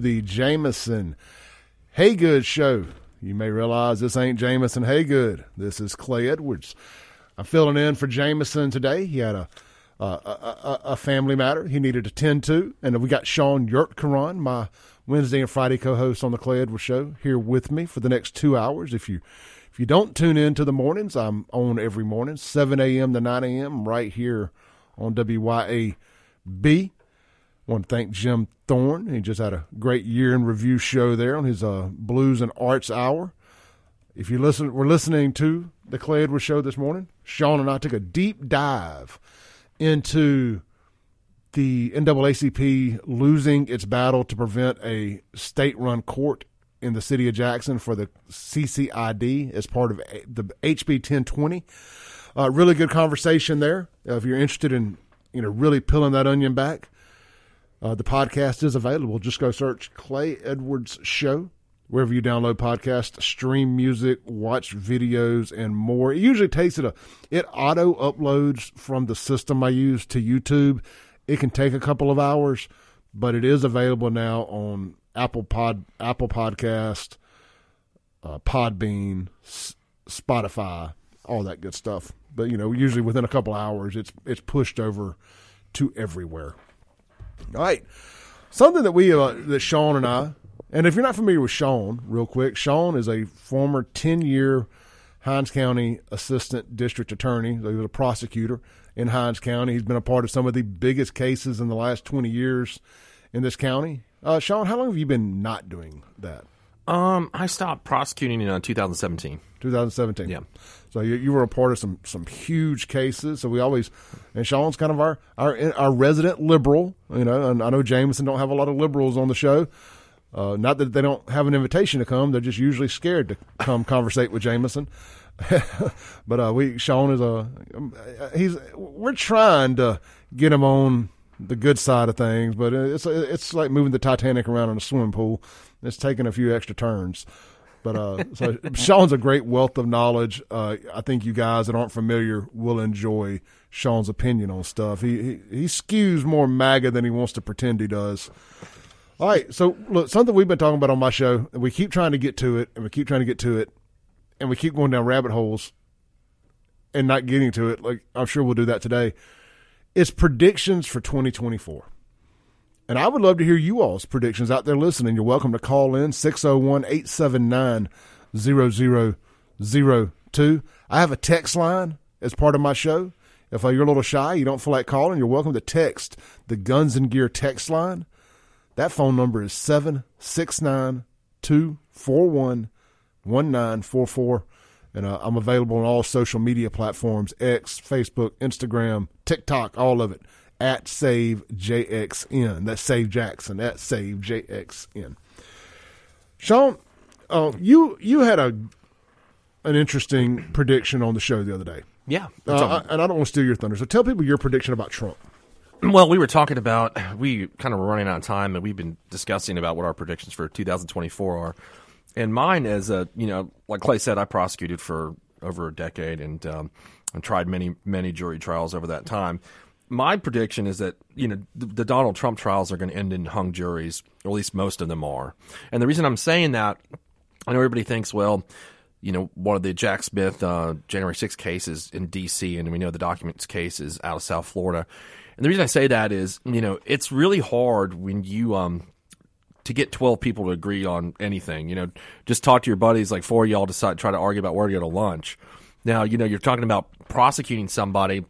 the Jameson Haygood Show. You may realize this ain't Jameson Haygood. This is Clay Edwards. I'm filling in for Jameson today. He had a a, a, a family matter he needed to tend to, and we got Shaun Yurtkuran, my Wednesday and Friday co-host on the Clay Edwards Show, here with me for the next two hours. If you if you don't tune in to the mornings, I'm on every morning, 7 a.m. to 9 a.m. right here on WYAB. I want to thank Jim Thorne. He just had a great year in review show there on his uh, Blues and Arts Hour. If you listen, we're listening to the Clay Edwards Show this morning. Shaun and I took a deep dive into the NAACP losing its battle to prevent a state-run court in the city of Jackson for the CCID as part of the HB 1020. Uh, really good conversation there. Uh, if you're interested in you know really peeling that onion back, uh, the podcast is available. Just go search Clay Edwards Show wherever you download podcasts, stream music, watch videos, and more. It usually takes it a it auto uploads from the system I use to YouTube. It can take a couple of hours, but it is available now on Apple Pod, Apple Podcast, uh, Podbean, S- Spotify, all that good stuff. But you know, usually within a couple hours, it's it's pushed over to everywhere. All right, something that we uh, that Shaun and I, and if you're not familiar with Shaun, real quick, Shaun is a former ten year Hinds County Assistant District Attorney. He was a prosecutor in Hinds County. He's been a part of some of the biggest cases in the last 20 years in this county. Uh, Shaun, how long have you been not doing that? Um, I stopped prosecuting in uh, 2017. 2017. Yeah. So you, you were a part of some some huge cases. So we always, and Shaun's kind of our our our resident liberal. You know, and I know Jameson don't have a lot of liberals on the show. Uh, not that they don't have an invitation to come; they're just usually scared to come conversate with Jameson. but uh, we Shaun is a he's we're trying to get him on the good side of things, but it's it's like moving the Titanic around in a swimming pool. It's taking a few extra turns. But uh, so Shaun's a great wealth of knowledge. Uh, I think you guys that aren't familiar will enjoy Shaun's opinion on stuff. He, he he skews more MAGA than he wants to pretend he does. All right, so look, something we've been talking about on my show, and we keep trying to get to it, and we keep trying to get to it, and we keep going down rabbit holes and not getting to it. Like I'm sure we'll do that today. It's predictions for 2024. And I would love to hear you all's predictions out there listening. You're welcome to call in 601 879 0002. I have a text line as part of my show. If you're a little shy, you don't feel like calling, you're welcome to text the Guns and Gear text line. That phone number is 769 241 1944. And uh, I'm available on all social media platforms X, Facebook, Instagram, TikTok, all of it at Save JXN. That's Save Jackson at Save JXN. Shaun, uh, you you had a an interesting prediction on the show the other day. Yeah. Uh, and I don't want to steal your thunder. So tell people your prediction about Trump. Well, we were talking about we kind of were running out of time, and we've been discussing about what our predictions for 2024 are. And mine is a you know, like Clay said, I prosecuted for over a decade and um, and tried many many jury trials over that time. My prediction is that you know the, Donald Trump trials are going to end in hung juries, or at least most of them are. And the reason I'm saying that, I know everybody thinks, well, you know, one of the Jack Smith uh, January 6 cases in D.C., and we know the documents case is out of South Florida. And the reason I say that is, you know, it's really hard when you um, to get 12 people to agree on anything. You know, just talk to your buddies, like four of y'all decide, try to argue about where to go to lunch. Now, you know, you're talking about prosecuting somebody,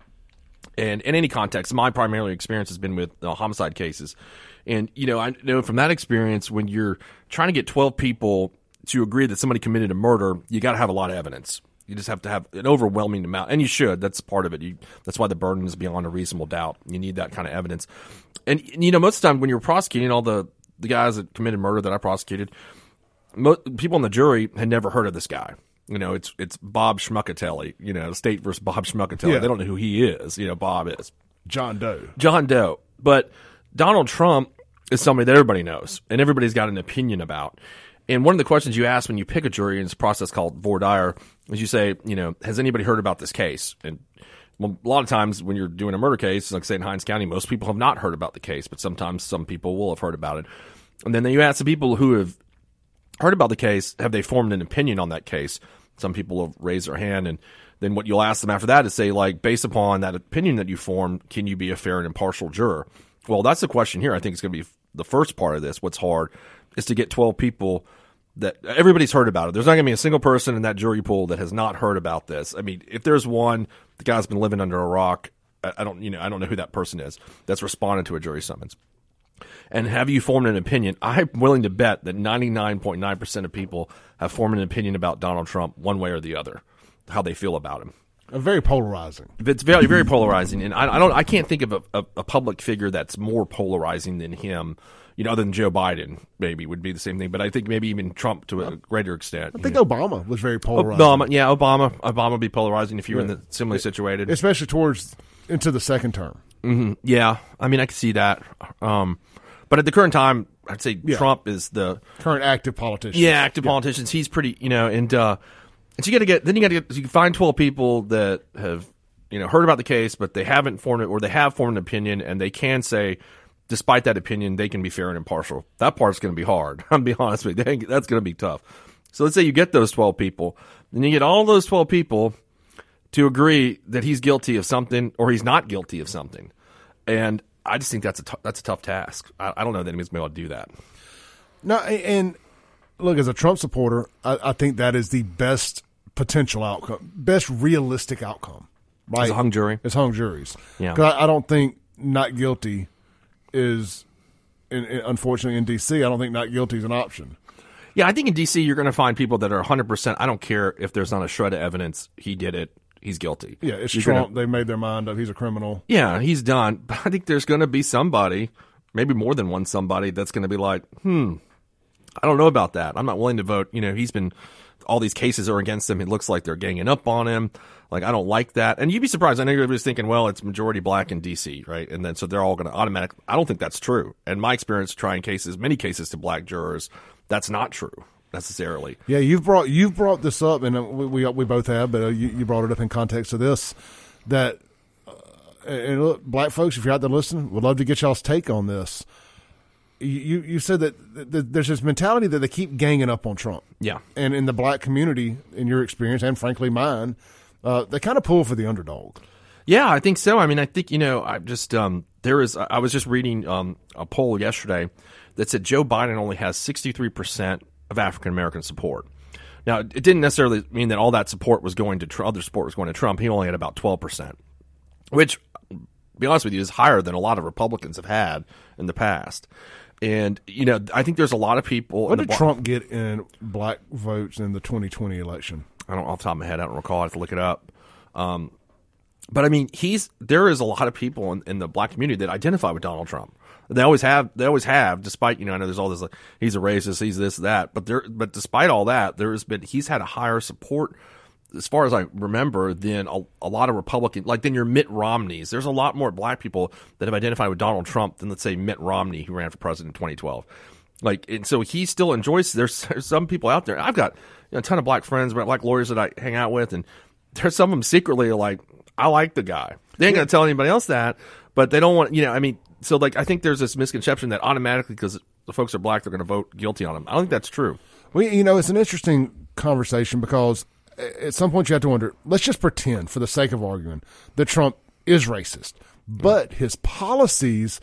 and in any context, my primary experience has been with uh, homicide cases. And, you know, I know from that experience, when you're trying to get 12 people to agree that somebody committed a murder, you got to have a lot of evidence. You just have to have an overwhelming amount, and you should. That's part of it. You, that's why the burden is beyond a reasonable doubt. You need that kind of evidence. And you know, most of the time when you're prosecuting, all the the guys that committed murder that I prosecuted, people on the jury had never heard of this guy. You know, it's it's Bob Schmuckatelli. You know, state versus Bob Schmuckatelli. Yeah. They don't know who he is. You know, Bob is John Doe. John Doe. But Donald Trump is somebody that everybody knows and everybody's got an opinion about. And one of the questions you ask when you pick a jury in this process called voir dire is you say, you know, has anybody heard about this case? And well, a lot of times when you're doing a murder case, like say in Hinds County, most people have not heard about the case, but sometimes some people will have heard about it. And then you ask the people who have heard about the case, have they formed an opinion on that case? Some people will raise their hand, and then what you'll ask them after that is say, like, based upon that opinion that you formed, can you be a fair and impartial juror? Well, that's the question here. I think it's going to be the first part of this. What's hard is to get 12 people that everybody's heard about it. There's not going to be a single person in that jury pool that has not heard about this. I mean, if there's one, the guy's been living under a rock. I don't, you know, I don't know who that person is that's responded to a jury summons and have you formed an opinion? I'm willing to bet that 99.9% of people have formed an opinion about Donald Trump one way or the other, how they feel about him. Very polarizing. It's very, very polarizing, and I, I don't, I can't think of a, a, a public figure that's more polarizing than him. You know, other than Joe Biden, maybe would be the same thing, but I think maybe even Trump to a greater extent. I think Obama was very polarizing, Obama, yeah, Obama, Obama would be polarizing if you were in the similarly situated. especially towards into the second term. Yeah, I mean, I can see that. Um, but at the current time, I'd say Trump is the Current active politician. Yeah, active politicians. He's pretty, you know, and uh, and so you got to get then you got to get you can find twelve people that have you know heard about the case, but they haven't formed it or they have formed an opinion, and they can say, despite that opinion, they can be fair and impartial. That part's going to be hard. I'm be honest with you, that's going to be tough. So let's say you get those twelve people, then you get all those twelve people to agree that he's guilty of something or he's not guilty of something, and I just think that's a t- that's a tough task. I, I don't know that anybody's going to be able to do that. No, and look, as a Trump supporter, I, I think that is the best potential outcome, best realistic outcome. Right? As a hung jury. As hung juries. Yeah. 'Cause I, I don't think not guilty is, in, in, unfortunately, in D.C., I don't think not guilty is an option. Yeah, I think in DC you're going to find people that are 100%. I don't care if there's not a shred of evidence he did it. He's guilty. Yeah, it's You're Trump. gonna- they made their mind up. He's a criminal. yeah, he's done. But I think there's going to be somebody, maybe more than one somebody, that's going to be like, hmm, I don't know about that. I'm not willing to vote. You know, he's been, all these cases are against him. It looks like they're ganging up on him. Like, I don't like that. And you'd be surprised. I know everybody's thinking, well, it's majority black in DC, right? And then so they're all going to automatic. I don't think that's true. And my experience trying cases, many cases to black jurors, that's not true necessarily. Yeah, you've brought you've brought this up, and uh, we we, we both have, but uh, you, you brought it up in context of this. That uh, and look, black folks, if you're out there listening, would love to get y'all's take on this. You you, you said that th- th- there's this mentality that they keep ganging up on Trump. Yeah. and in the black community, in your experience, and frankly mine, uh, they kind of pull for the underdog. Yeah, I think so. I mean, I think you know, I just um, there is. I was just reading um, a poll yesterday that said Joe Biden only has sixty three percent of African American support. Now, it didn't necessarily mean that all that support was going to. Other support was going to Trump. He only had about twelve percent, which, to be honest with you, is higher than a lot of Republicans have had in the past. And you know, I think there's a lot of people. What in the did Trump get in black votes in the 2020 election? I don't off the top of my head. I don't recall. I have to look it up. Um, but I mean, he's there is a lot of people in, in the black community that identify with Donald Trump. They always have. They always have. Despite you know, I know there's all this. Like, he's a racist. He's this that. But there. But despite all that, there has been. He's had a higher support, as far as I remember, than a, a lot of Republican. Like than your Mitt Romneys. There's a lot more black people that have identified with Donald Trump than let's say Mitt Romney, who ran for president in 2012. Like, and so he still enjoys. There's, there's some people out there. I've got you know, a ton of black friends, black lawyers that I hang out with, and there's some of them secretly are like, I like the guy. They ain't gonna tell anybody else that, but they don't want. You know, I mean, so like, I think there's this misconception that automatically because the folks are black, they're gonna vote guilty on him. I don't think that's true. Well, you know, it's an interesting conversation because at some point you have to wonder. Let's just pretend, for the sake of arguing, that Trump is racist, but his policies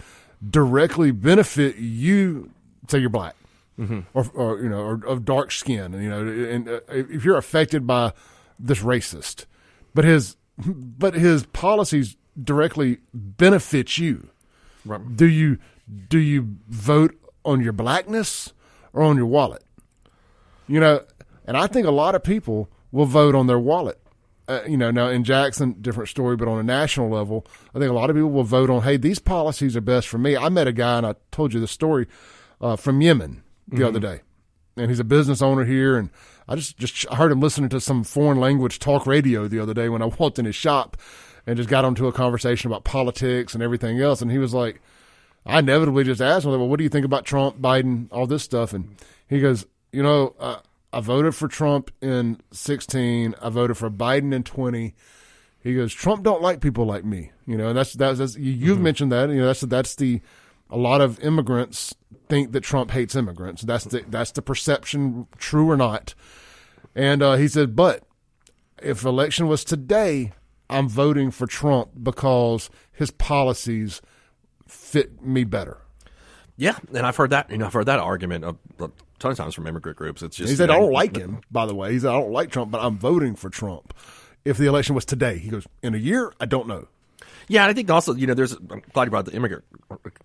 directly benefit you. Say you're black, mm-hmm. or, or, you know, or of dark skin. You know, and uh, if you're affected by this racist, but his but his policies directly benefit you. Right. Do you do you vote on your blackness or on your wallet? You know, and I think a lot of people will vote on their wallet. Uh, you know, now in Jackson, different story, but on a national level, I think a lot of people will vote on, hey, these policies are best for me. I met a guy, and I told you the story uh, from Yemen the mm-hmm. other day, and he's a business owner here, and I just just heard him listening to some foreign language talk radio the other day when I walked in his shop, and just got onto a conversation about politics and everything else, and he was like, I inevitably just asked him, well, what do you think about Trump, Biden, all this stuff, and he goes, you know, uh, I voted for Trump in 16. I voted for Biden in 20. He goes, Trump don't like people like me. You know, and that's that's, that's you've mm-hmm. mentioned that. You know, that's that's the a lot of immigrants think that Trump hates immigrants. That's the that's the perception, true or not. And uh, he said, but if election was today, I'm voting for Trump because his policies fit me better. Yeah, and I've heard that. You know, I've heard that argument a, a ton of times from immigrant groups. It's just he said, "I don't like him." By the way, he said, "I don't like Trump, but I'm voting for Trump." If the election was today, he goes, "In a year, I don't know." Yeah, and I think also, you know, there's. I'm glad you brought the immigrant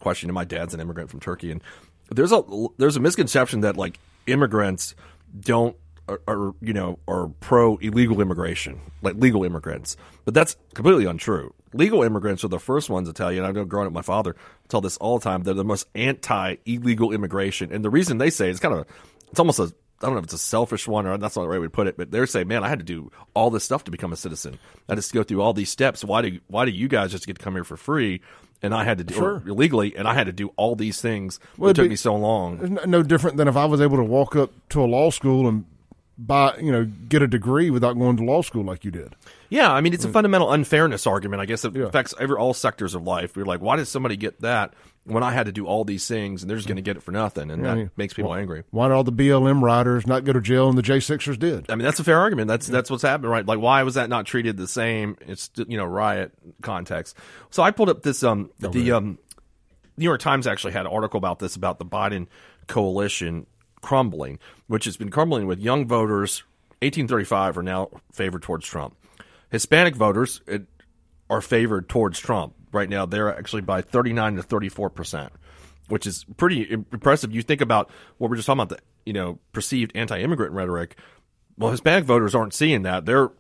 question. And my dad's an immigrant from Turkey, and there's a there's a misconception that like immigrants don't are, you know are pro illegal immigration, like legal immigrants, but that's completely untrue. Legal immigrants are the first ones to tell you. And I know growing up, my father tell this all the time. They're the most anti illegal immigration, and the reason they say it's kind of it's almost a I don't know if it's a selfish one or that's not the right way to put it, but they're saying, "Man, I had to do all this stuff to become a citizen. I had to go through all these steps. Why do why do you guys just get to come here for free?" And I had to do sure. illegally, and I had to do all these things. Well, it took be, me so long. No different than if I was able to walk up to a law school and buy, you know, get a degree without going to law school like you did. Yeah, I mean, it's a fundamental unfairness argument. I guess it yeah. affects every all sectors of life. We're like, why does somebody get that when I had to do all these things and they're just going to get it for nothing? And yeah, that makes people angry. Why did all the BLM riders not go to jail and the J6ers did? I mean, that's a fair argument. That's yeah. that's what's happening, right? Like, why was that not treated the same? It's you know riot context. So I pulled up this um oh, the um New York Times actually had an article about this about the Biden coalition crumbling, which has been crumbling with young voters 1835 are now favored towards Trump. Hispanic voters are favored towards Trump right now. They're actually by 39 to 34 percent, which is pretty impressive. You think about what we're just talking about the you know perceived anti-immigrant rhetoric. Well, Hispanic voters aren't seeing that. They're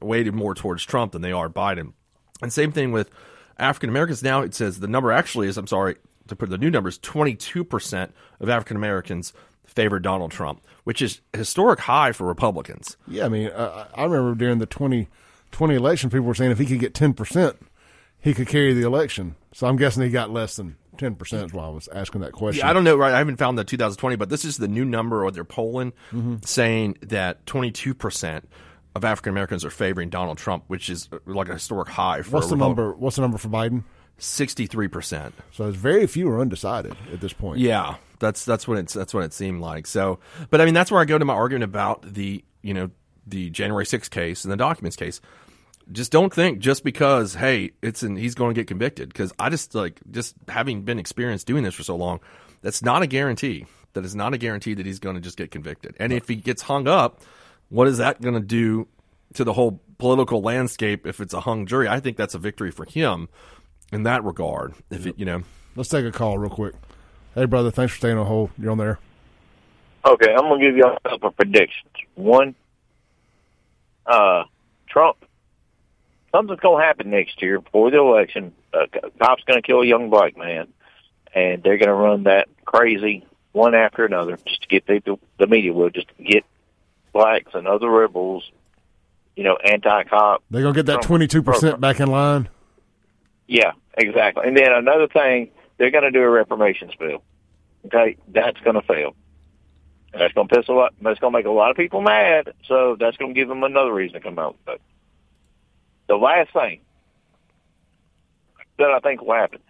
weighted more towards Trump than they are Biden. And same thing with African Americans. Now it says the number actually is I'm sorry to put the new numbers 22 percent of African Americans favored Donald Trump, which is historic high for Republicans. Yeah, I mean, uh, I remember during the 2020 election, people were saying if he could get 10%, he could carry the election. So I'm guessing he got less than 10% while I was asking that question. Yeah, I don't know, right? I haven't found the 2020, but this is the new number, or they're polling mm-hmm. saying that 22% of African Americans are favoring Donald Trump, which is uh, like a historic high for What's the number? What's the number for Biden? Sixty-three percent. So there's very few are undecided at this point. Yeah, that's that's what it's that's what it seemed like. So, but I mean, that's where I go to my argument about the you know the January 6th case and the documents case. Just don't think just because hey, it's and he's going to get convicted because I just like just having been experienced doing this for so long, that's not a guarantee. That is not a guarantee that he's going to just get convicted. And if he gets hung up, what is that going to do to the whole political landscape if it's a hung jury? I think that's a victory for him in that regard. If it, you know, let's take a call real quick. Hey, brother, thanks for staying on hold. You're on there. Okay, I'm gonna give you a couple of predictions. One, uh, Trump. Something's gonna happen next year before the election. Uh, cop's gonna kill a young black man, and they're gonna run that crazy one after another just to get people. The media will just get blacks and other rebels, you know, anti-cop. They're gonna get that twenty two percent back in line. Yeah, exactly. And then another thing, they're going to do a reformation bill. Okay, that's going to fail. And that's going to piss a lot. That's going to make a lot of people mad. So that's going to give them another reason to come out. But the last thing that I think will happen: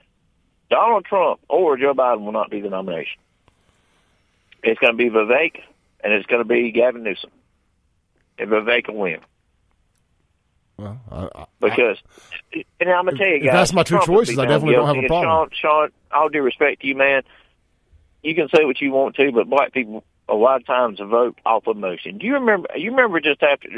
Donald Trump or Joe Biden will not be the nomination. It's going to be Vivek, and it's going to be Gavin Newsom. And Vivek will win. Well, I, I, because, and I'm gonna tell you guys, that's my two choices. I definitely don't have a problem. Shaun, Shaun, all due respect to you, man, you can say what you want to, but black people a lot of times vote off emotion. Do you remember? You remember just after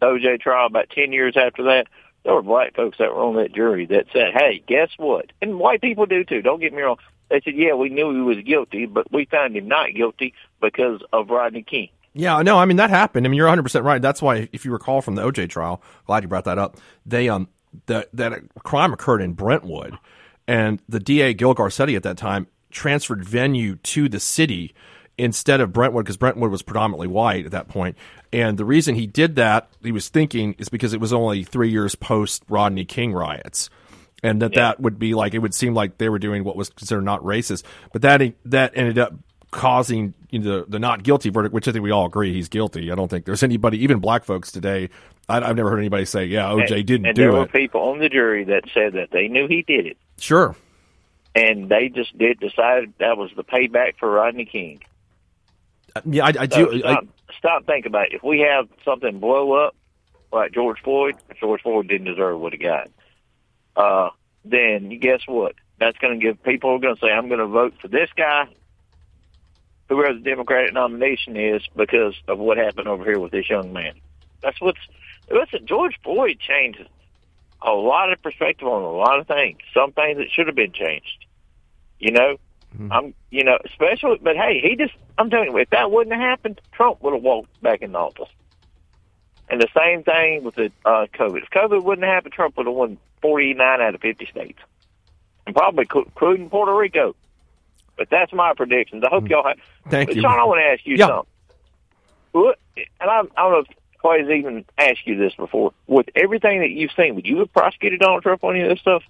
the OJ trial, about ten years after that, there were black folks that were on that jury that said, "Hey, guess what?" And white people do too. Don't get me wrong. They said, "Yeah, we knew he was guilty, but we found him not guilty because of Rodney King." Yeah, no, I mean that happened. I mean you're 100 percent right. That's why, if you recall from the OJ trial, glad you brought that up. They um that that crime occurred in Brentwood, and the DA Gil Garcetti at that time transferred venue to the city instead of Brentwood because Brentwood was predominantly white at that point. And the reason he did that, he was thinking, is because it was only three years post Rodney King riots. And that Yeah. that would be like it would seem like they were doing what was considered not racist, but that that ended up causing you know, the the not guilty verdict, which I think we all agree he's guilty. I don't think there's anybody, even black folks today. I, I've never heard anybody say, "Yeah, OJ and, didn't and do there it." were people on the jury that said that they knew he did it, Sure, and they just did decide that was the payback for Rodney King. yeah, I, I So do. I, stop, stop thinking about it. If we have something blow up like George Floyd, George Floyd didn't deserve what he got. Uh, then you guess what? That's going to give people are going to say, "I'm going to vote for this guy, whoever the Democratic nomination is, because of what happened over here with this young man." That's what's. Listen, George Floyd changed a lot of perspective on a lot of things. Some things that should have been changed. You know, I'm, you know, especially, but hey, he just, I'm telling you, if that wouldn't have happened, Trump would have walked back in office. And the same thing with the uh, COVID. If COVID wouldn't have happened, Trump would have won 49 out of 50 states, and probably including Puerto Rico. But that's my predictions. I hope y'all have. Thank but you. Shaun, I want to ask you Yeah. something. What, and I, I don't know if Clay's even asked you this before. With everything that you've seen, would you have prosecuted Donald Trump on any of this stuff?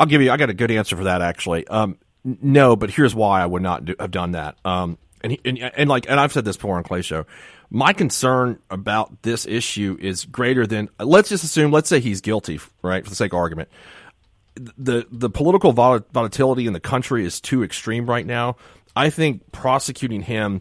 I'll give you. I got a good answer for that actually. Um, no, but here's why I would not do, have done that. Um, and, he, and and like and I've said this before on Clay Show. My concern about this issue is greater than. Let's just assume. Let's say he's guilty, right, for the sake of argument. The the political vol- volatility in the country is too extreme right now. I think prosecuting him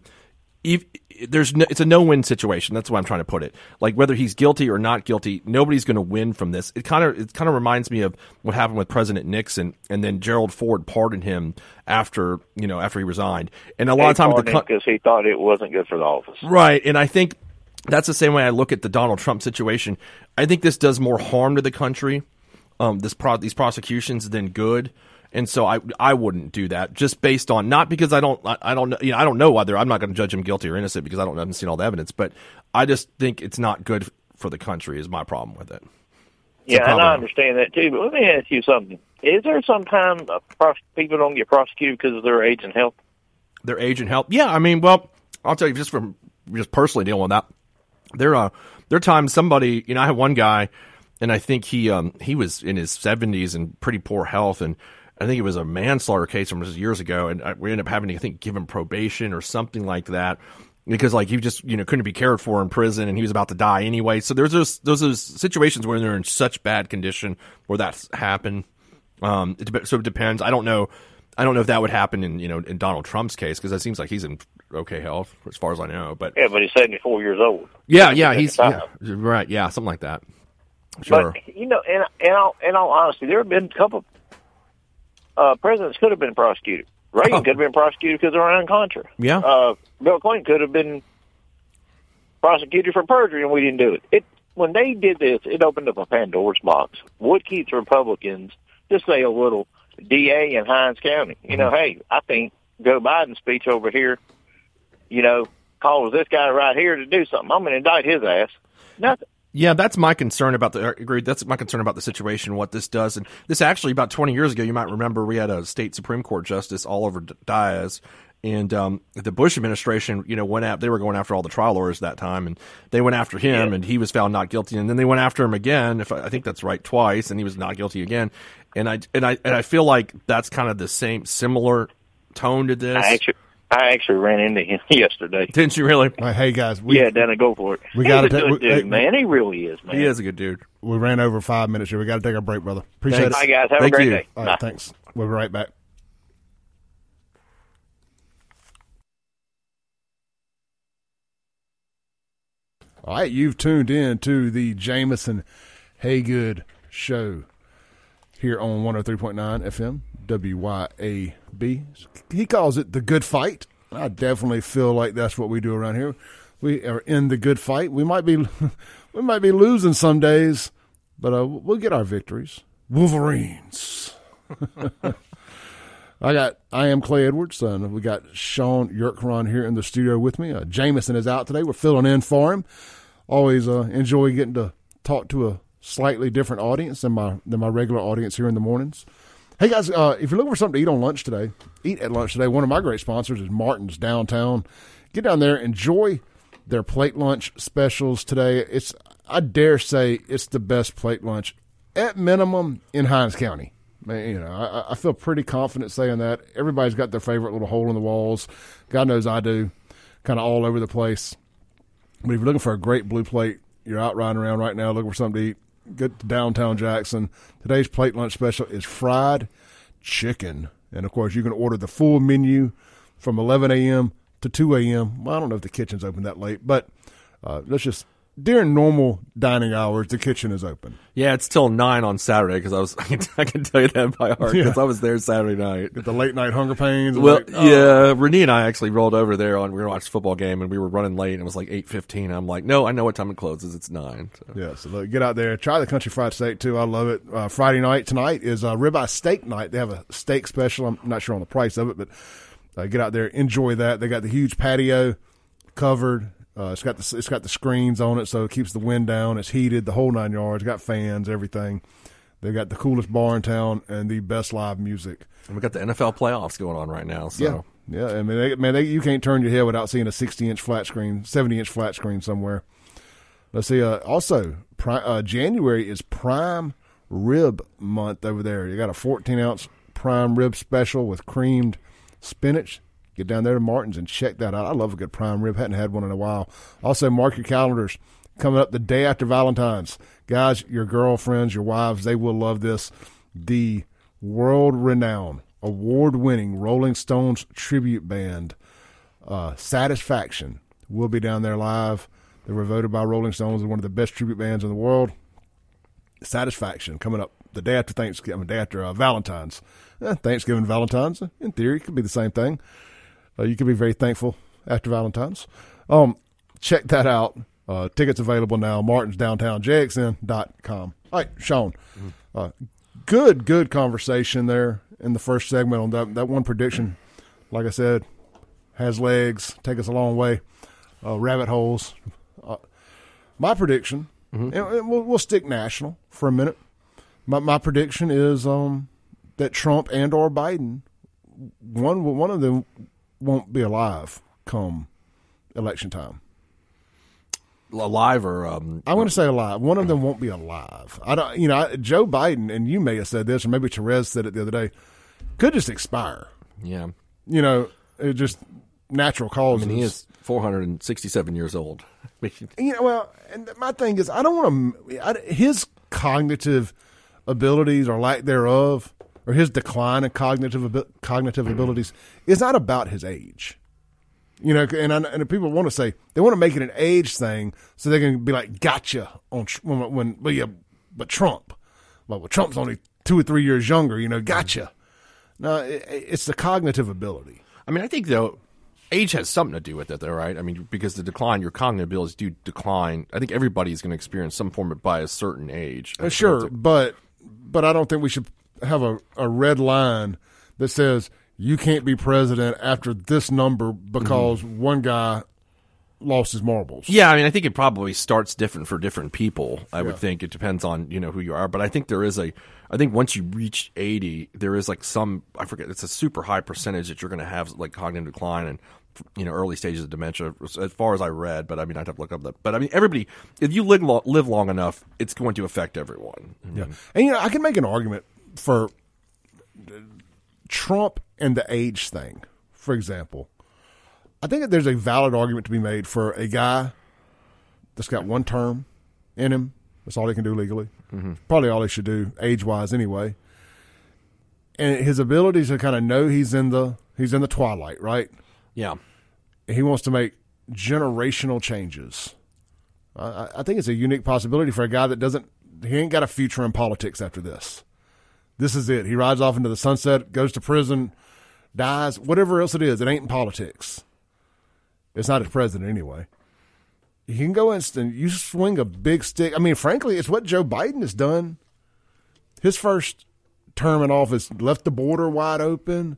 if, there's no, it's a no-win situation. That's why I'm trying to put it. Like whether he's guilty or not guilty, nobody's going to win from this. It kind of it kind of reminds me of what happened with President Nixon, and then Gerald Ford pardoned him after you know after he resigned. And a lot of times because he thought it wasn't good for the office. Right, and I think that's the same way I look at the Donald Trump situation. I think this does more harm to the country, um, this pro- these prosecutions than good, and so I I wouldn't do that just based on not because I don't I, I don't know you know I don't know whether I'm not going to judge him guilty or innocent because I don't I haven't seen all the evidence, but I just think it's not good for the country is my problem with it. Yeah, and. I understand that too. But let me ask you something: Is there some time uh, pros- people don't get prosecuted because of their age and health? their age and health. Yeah, I mean, well, I'll tell you just from just personally dealing with that. There, uh, there are times somebody, you know, I had one guy, and I think he, um, he was in his seventies and pretty poor health, and I think it was a manslaughter case from years ago, and I, we ended up having to, I think, give him probation or something like that. Because like he just you know couldn't be cared for in prison and he was about to die anyway. So there's those those, those situations where they're in such bad condition where that's happened. Um, it, so it depends. I don't know. I don't know if that would happen in you know in Donald Trump's case because it seems like he's in okay health as far as I know. But Yeah, but he's seventy four years old. yeah, yeah, he's yeah, right. Yeah, something like that. Sure. But you know, in in all, in all honesty, there have been a couple uh, presidents could have been prosecuted. Reagan Oh. could have been prosecuted because of Iran Contra. Yeah. Uh, Bill Clinton could have been prosecuted for perjury, and we didn't do it. It when they did this, it opened up a Pandora's box. What keeps Republicans just say a little DA in Hinds County? You know, hey, I think Joe Biden's speech over here, you know, calls this guy right here to do something. I'm going to indict his ass. Nothing. Yeah, that's my concern about the. I agree. That's my concern about the situation. What this does, and this actually about twenty years ago, you might remember we had a state supreme court justice Oliver Diaz, and um, the Bush administration, you know, went out. They were going after all the trial lawyers that time, and they went after him, Yeah. and he was found not guilty, and then they went after him again. If I, I think that's right, twice, and he was not guilty again. And I and I and I feel like that's kind of the same, similar tone to this. I actually, I actually ran into him yesterday. Didn't you really? All right, hey guys, we yeah, down to go for it. we He's gotta a take- good we- dude, hey, man. He really is, man. He is a good dude. we ran over five minutes here. We got to take a break, brother. Appreciate Thanks. Bye, guys. Have Thank a great you. day. All Bye. thanks. We'll be right back. All right, you've tuned in to the Jameson Haygood Show here on 103.9 FM W Y A B. He calls it the good fight. I definitely feel like that's what we do around here. We are in the good fight. We might be, we might be losing some days, but uh, we'll get our victories. Wolverines. I got. I am Clay Edwards, and we got Shaun Yurtkuran here in the studio with me. Uh, Jameson is out today. We're filling in for him. Always uh, enjoy getting to talk to a slightly different audience than my than my regular audience here in the mornings. Hey guys, uh, if you're looking for something to eat on lunch today, eat at lunch today. One of my great sponsors is Martin's downtown. Get down there, enjoy their plate lunch specials today. It's I dare say it's the best plate lunch at minimum in Hinds County. Man, You know, I, I feel pretty confident saying that. Everybody's got their favorite little hole in the walls. God knows I do, kind of all over the place. But if you're looking for a great blue plate, you're out riding around right now looking for something to eat, to downtown Jackson. Today's plate lunch special is fried chicken. And of course, you can order the full menu from 11 a.m. to 2 a.m. Well, I don't know if the kitchen's open that late, but uh, let's just during normal dining hours, the kitchen is open. Yeah, it's till nine on Saturday because I was I can, I can tell you that by heart because Yeah. I was there Saturday night. Get the late night hunger pains. Well, like, oh, yeah, Renee and I actually rolled over there on we were watching a football game and we were running late and it was like eight fifteen. I'm like, no, I know what time it closes. It's nine. So. Yeah, so look, get out there. Try the country fried steak too. I love it. Uh, Friday night tonight is uh, ribeye steak night. They have a steak special. I'm not sure on the price of it, but uh, get out there, enjoy that. They got the huge patio covered. Uh, it's got the it's got the screens on it, so it keeps the wind down. It's heated, the whole nine yards. Got fans, everything. They've got the coolest bar in town and the best live music. And we got the NFL playoffs going on right now. So Yeah, yeah. I mean, they, man, they, you can't turn your head without seeing a 60 inch flat screen, 70 inch flat screen somewhere. Let's see. Uh, also, pri- uh, January is prime rib month over there. You got a 14 ounce prime rib special with creamed spinach. Get down there to Martin's and check that out. I love a good prime rib. Hadn't had one in a while. Also, mark your calendars. Coming up the day after Valentine's, guys, your girlfriends, your wives, they will love this. The world renowned, award winning Rolling Stones tribute band, uh, Satisfaction, will be down there live. They were voted by Rolling Stones as one of the best tribute bands in the world. Satisfaction coming up the day after Thanksgiving, the day after uh, Valentine's. Eh, Thanksgiving, Valentine's, in theory, could be the same thing. Uh, you can be very thankful after Valentine's. Um, check that out. Uh, tickets available now. Martin's downtown, jxn.com. All right, Shaun. Uh, good, good conversation there in the first segment on that, that one prediction. Like I said, has legs, take us a long way. Uh, rabbit holes. Uh, my prediction, and, and we'll, we'll stick national for a minute. My, my prediction is um, that Trump and or Biden, one one of them won't be alive come election time. alive or um, I want to say alive. One of them won't be alive. I don't. You know, I, Joe Biden and you may have said this, or maybe Therese said it the other day. Could just expire. yeah. You know, it just natural I causes. mean, he is 467 years old. you know, well, and my thing is, I don't want to. His cognitive abilities or lack thereof, or his decline in cognitive cognitive abilities, is not about his age. You know, and I, and people want to say they want to make it an age thing, so they can be like, "Gotcha!" On when, when but yeah, but Trump, well, well, Trump's only two or three years younger. You know, gotcha. No, it, it's the cognitive ability. I mean, I think though, age has something to do with it, though, right? I mean, because the decline, your cognitive abilities do decline. I think everybody's going to experience some form of by a certain age. Uh, Sure, but but I don't think we should have a, a red line that says you can't be president after this number because mm-hmm. one guy lost his marbles. Yeah, I mean, I think it probably starts different for different people. I would think it depends on you know who you are, but I think there is a. I think once you reach eighty, there is like some I forget. It's a super high percentage that you're going to have like cognitive decline and you know early stages of dementia. As far as I read, but I mean I'd have to look up that. But I mean everybody, if you live long, live long enough, it's going to affect everyone. Yeah. Mm-hmm. And you know, I can make an argument for Trump and the age thing, for example. I think that there's a valid argument to be made for a guy that's got one term in him. That's all he can do legally. Mm-hmm. Probably all he should do age wise anyway. And his ability to kind of know he's in the he's in the twilight, right? Yeah, he wants to make generational changes. I- I think it's a unique possibility for a guy that doesn't. He ain't got a future in politics after this. This is it. He rides off into the sunset, goes to prison, dies, whatever else it is. It ain't in politics. It's not his president anyway. You can go instant. You swing a big stick. I mean, frankly, it's what Joe Biden has done. His first term in office left the border wide open,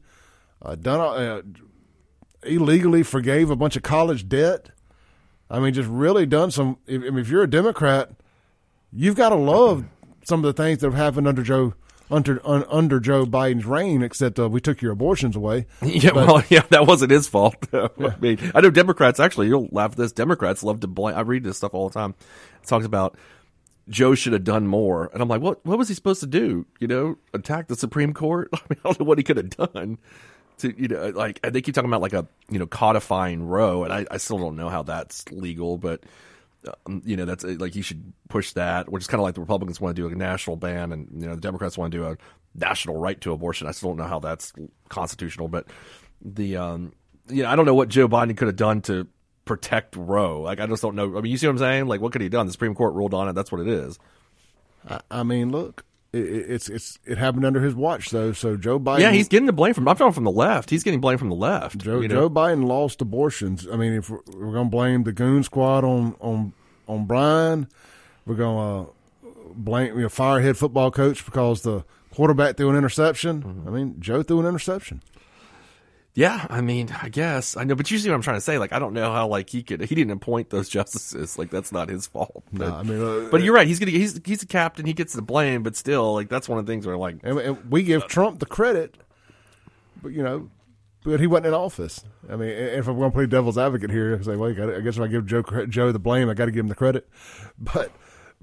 uh, done uh, illegally forgave a bunch of college debt. I mean, just really done some. If, if you're a Democrat, you've got to love some of the things that have happened under Joe under un, under Joe Biden's reign. Except uh, we took your abortions away. Yeah, But- well, yeah, that wasn't his fault. I mean, I know Democrats actually. You'll laugh at this. Democrats love to blame. I read this stuff all the time. It talks about Joe should have done more, and I'm like, what? What was he supposed to do? You know, attack the Supreme Court? I mean, I don't know what he could have done. To you know, like they keep talking about like a you know codifying Roe, and I, I still don't know how that's legal, but um, you know that's like you should push that, which is kind of like the Republicans want to do a national ban, and you know the Democrats want to do a national right to abortion. I still don't know how that's constitutional, but the um, you know I don't know what Joe Biden could have done to protect Roe. Like I just don't know. I mean, you see what I'm saying? Like what could he have done? The Supreme Court ruled on it. That's what it is. I, I mean, look, it, it- it's it's it happened under his watch though. So Joe Biden, Yeah, he's getting the blame from. I'm talking from the left. He's getting blame from the left. Joe, you know? Joe Biden lost abortions. I mean, if we're, we're going to blame the goon squad on on on Brian, we're going to blame you know, firehead football coach because the quarterback threw an interception. Mm-hmm. I mean, Joe threw an interception. Yeah, I mean, I guess I know, but you see what I'm trying to say. Like, I don't know how like he could. He didn't appoint those justices. Like, that's not his fault. But, I mean, uh, but you're right. He's gonna. He's he's a captain. He gets the blame. But still, like, that's one of the things where like, And, and we give Trump the credit, but you know, but he wasn't in office. I mean, if I'm going to play devil's advocate here, I say, well, gotta- I guess if I give Joe Joe the blame, I got to give him the credit. But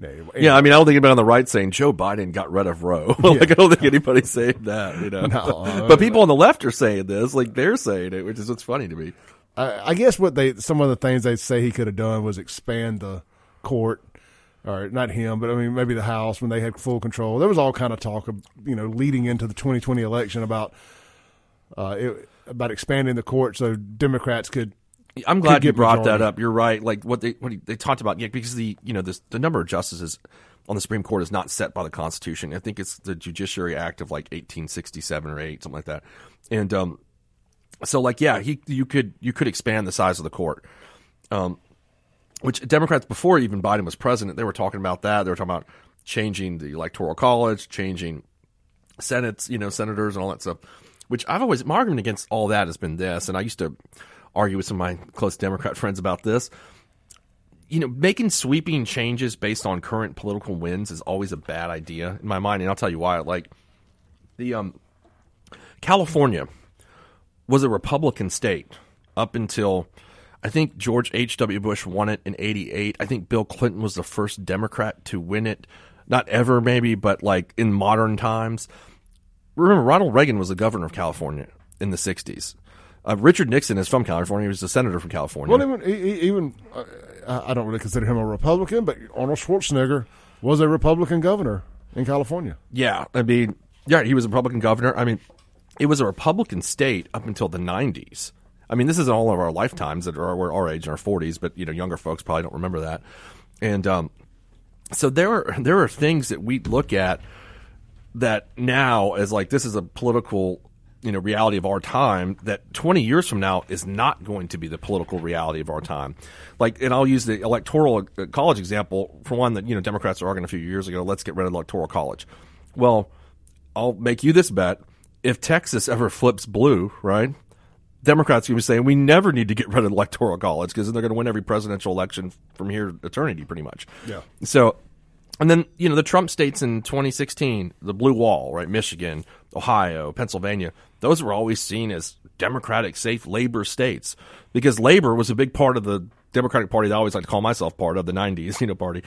anyway, yeah, I mean, I don't think anybody on the right saying Joe Biden got rid of Roe. like, I don't think anybody's saying that. You know, No, but people on the left are saying this. Like, they're saying it, which is what's funny to me. I, I guess what they some of the things they say he could have done was expand the court, or not him, but I mean maybe the House when they had full control. There was all kind of talk of you know leading into the 2020 election about uh, it, about expanding the court so Democrats could. I'm glad you brought majority. that up. You're right. Like what they what they talked about, yeah, because the you know this, the number of justices on the Supreme Court is not set by the Constitution. I think it's the Judiciary Act of like 1867 or eight, something like that. And um, so like yeah, he you could you could expand the size of the court. Um, which Democrats before even Biden was president, they were talking about that. They were talking about changing the electoral college, changing senates, you know, senators and all that stuff. Which I've always my argument against all that has been this, and I used to argue with some of my close Democrat friends about this. You know, making sweeping changes based on current political wins is always a bad idea in my mind, and I'll tell you why. Like the um, California was a Republican state up until I think George H.W. Bush won it in 88. I think Bill Clinton was the first Democrat to win it. Not ever, maybe, but like in modern times. Remember, Ronald Reagan was the governor of California in the 60s. Uh, Richard Nixon is from California. He was a senator from California. Well, even even uh, I I don't really consider him a Republican, but Arnold Schwarzenegger was a Republican governor in California. Yeah, I mean, yeah, he was a Republican governor. I mean, it was a Republican state up until the '90s. I mean, this is all of our lifetimes that are we're our age in our 40s, but you know, younger folks probably don't remember that. And um, so there are there are things that we look at that now as like this is a political you know reality of our time that 20 years from now is not going to be the political reality of our time like and i'll use the electoral uh, college example for one that you know democrats arguing a few years ago let's get rid of electoral college well i'll make you this bet if texas ever flips blue right Democrats are going to be saying we never need to get rid of electoral college because they're going to win every presidential election from here to eternity, pretty much. Yeah. So, and then you know the Trump states in 2016, the blue wall, right? Michigan, Ohio, Pennsylvania. Those were always seen as democratic, safe labor states because labor was a big part of the Democratic Party that I always like to call myself part of the 90s, you know, party.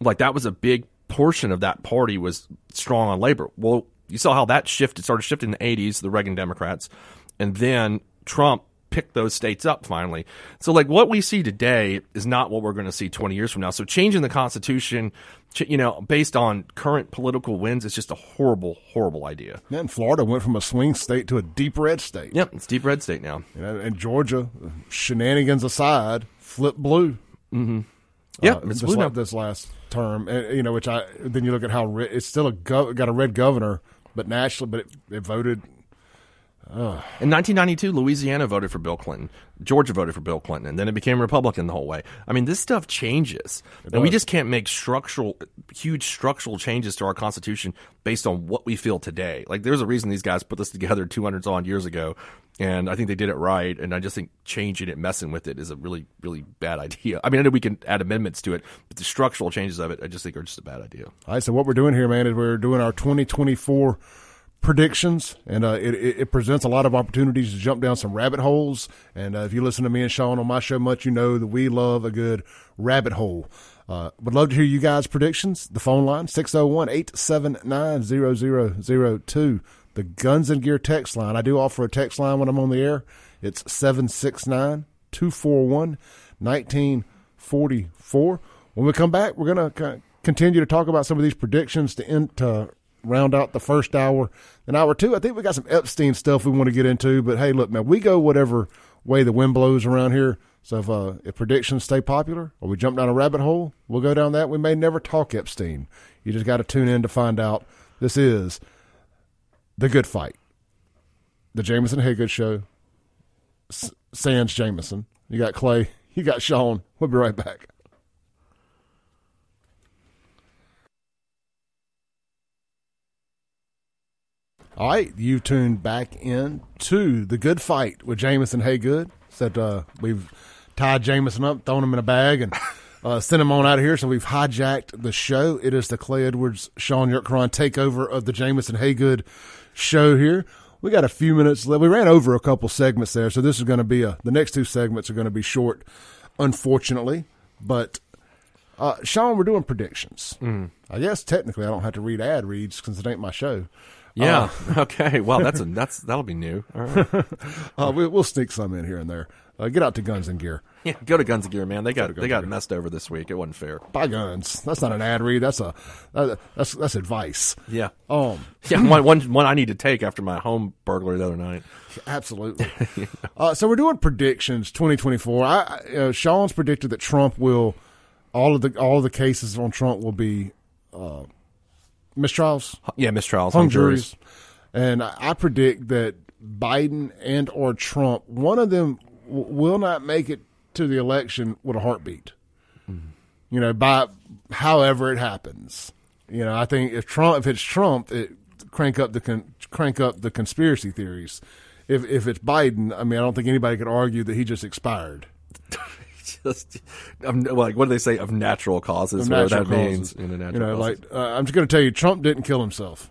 Like that was a big portion of that party was strong on labor. Well, you saw how that shifted, started shifting in the 80s, the Reagan Democrats, and then Trump picked those states up finally. So, like, what we see today is not what we're going to see 20 years from now. So, changing the Constitution, ch- you know, based on current political wins is just a horrible, horrible idea. Yeah, and Florida went from a swing state to a deep red state. Yep, it's deep red state now. You know, and Georgia, shenanigans aside, flipped blue. Yeah, uh, it's this, blue this last term. And, you know, which I then you look at how re- it's still a gov- got a red governor, but nationally, but it, it voted. In 1992, Louisiana voted for Bill Clinton. Georgia voted for Bill Clinton, and then it became Republican the whole way. I mean, this stuff changes, and we just can't make structural, huge structural changes to our Constitution based on what we feel today. Like, there's a reason these guys put this together 200 odd years ago, and I think they did it right. And I just think changing it, messing with it, is a really, really bad idea. I mean, I know we can add amendments to it, but the structural changes of it, I just think are just a bad idea. All right, so what we're doing here, man, is we're doing our 2024 predictions, and uh, it, it, presents a lot of opportunities to jump down some rabbit holes. And uh, if you listen to me and Shaun on my show much, you know that we love a good rabbit hole. Uh, would love to hear you guys' predictions. The phone line, 601 879 0002. The Guns and Gear text line. I do offer a text line when I'm on the air. It's 769 241 1944. When we come back, we're going to continue to talk about some of these predictions to end to round out the first hour. In hour two, I think we got some Epstein stuff we want to get into. But hey, look, man, we go whatever way the wind blows around here. So if uh, if predictions stay popular or we jump down a rabbit hole, we'll go down that. We may never talk Epstein. You just got to tune in to find out. This is the Good Fight, the Jameson Haygood Show. S- Sans Jameson. You got Clay. You got Shaun. We'll be right back. All right, you tuned back in to the Good Fight with Jameson Haygood. Said uh, we've tied Jameson up, thrown him in a bag, and uh, sent him on out of here. So we've hijacked the show. It is the Clay Edwards, Shaun Yurtkuran takeover of the Jameson Haygood show here. We got a few minutes left. We ran over a couple segments there, so this is going to be a. The next two segments are going to be short, unfortunately. But uh, Shaun, we're doing predictions. Mm. I guess technically I don't have to read ad reads because it ain't my show. Yeah. okay. Well, that's a that's that'll be new. All right. Uh, we, we'll sneak some in here and there. Uh, get out to Guns and Gear. Yeah. Go to Guns and Gear, man. They got Guns they got Gear. messed over this week. It wasn't fair. Buy guns. That's not an ad read. That's a uh, that's that's advice. Yeah. Um, Yeah. One one one I need to take after my home burglary the other night. absolutely. uh, so we're doing predictions 2024. I, I uh, Shaun's predicted that Trump will all of the all of the cases on Trump will be uh, mistrials. Yeah, mistrials, hung hung juries. And I predict that Biden and or Trump, one of them w- will not make it to the election with a heartbeat. You know, by however it happens. You know, I think if Trump, if it's Trump, it crank up the con, crank up the conspiracy theories. If if it's Biden, I mean, I don't think anybody could argue that he just expired. Just um, like what do they say of natural causes? Of natural that means in a natural You know, causes. like uh, I'm just going to tell you, Trump didn't kill himself.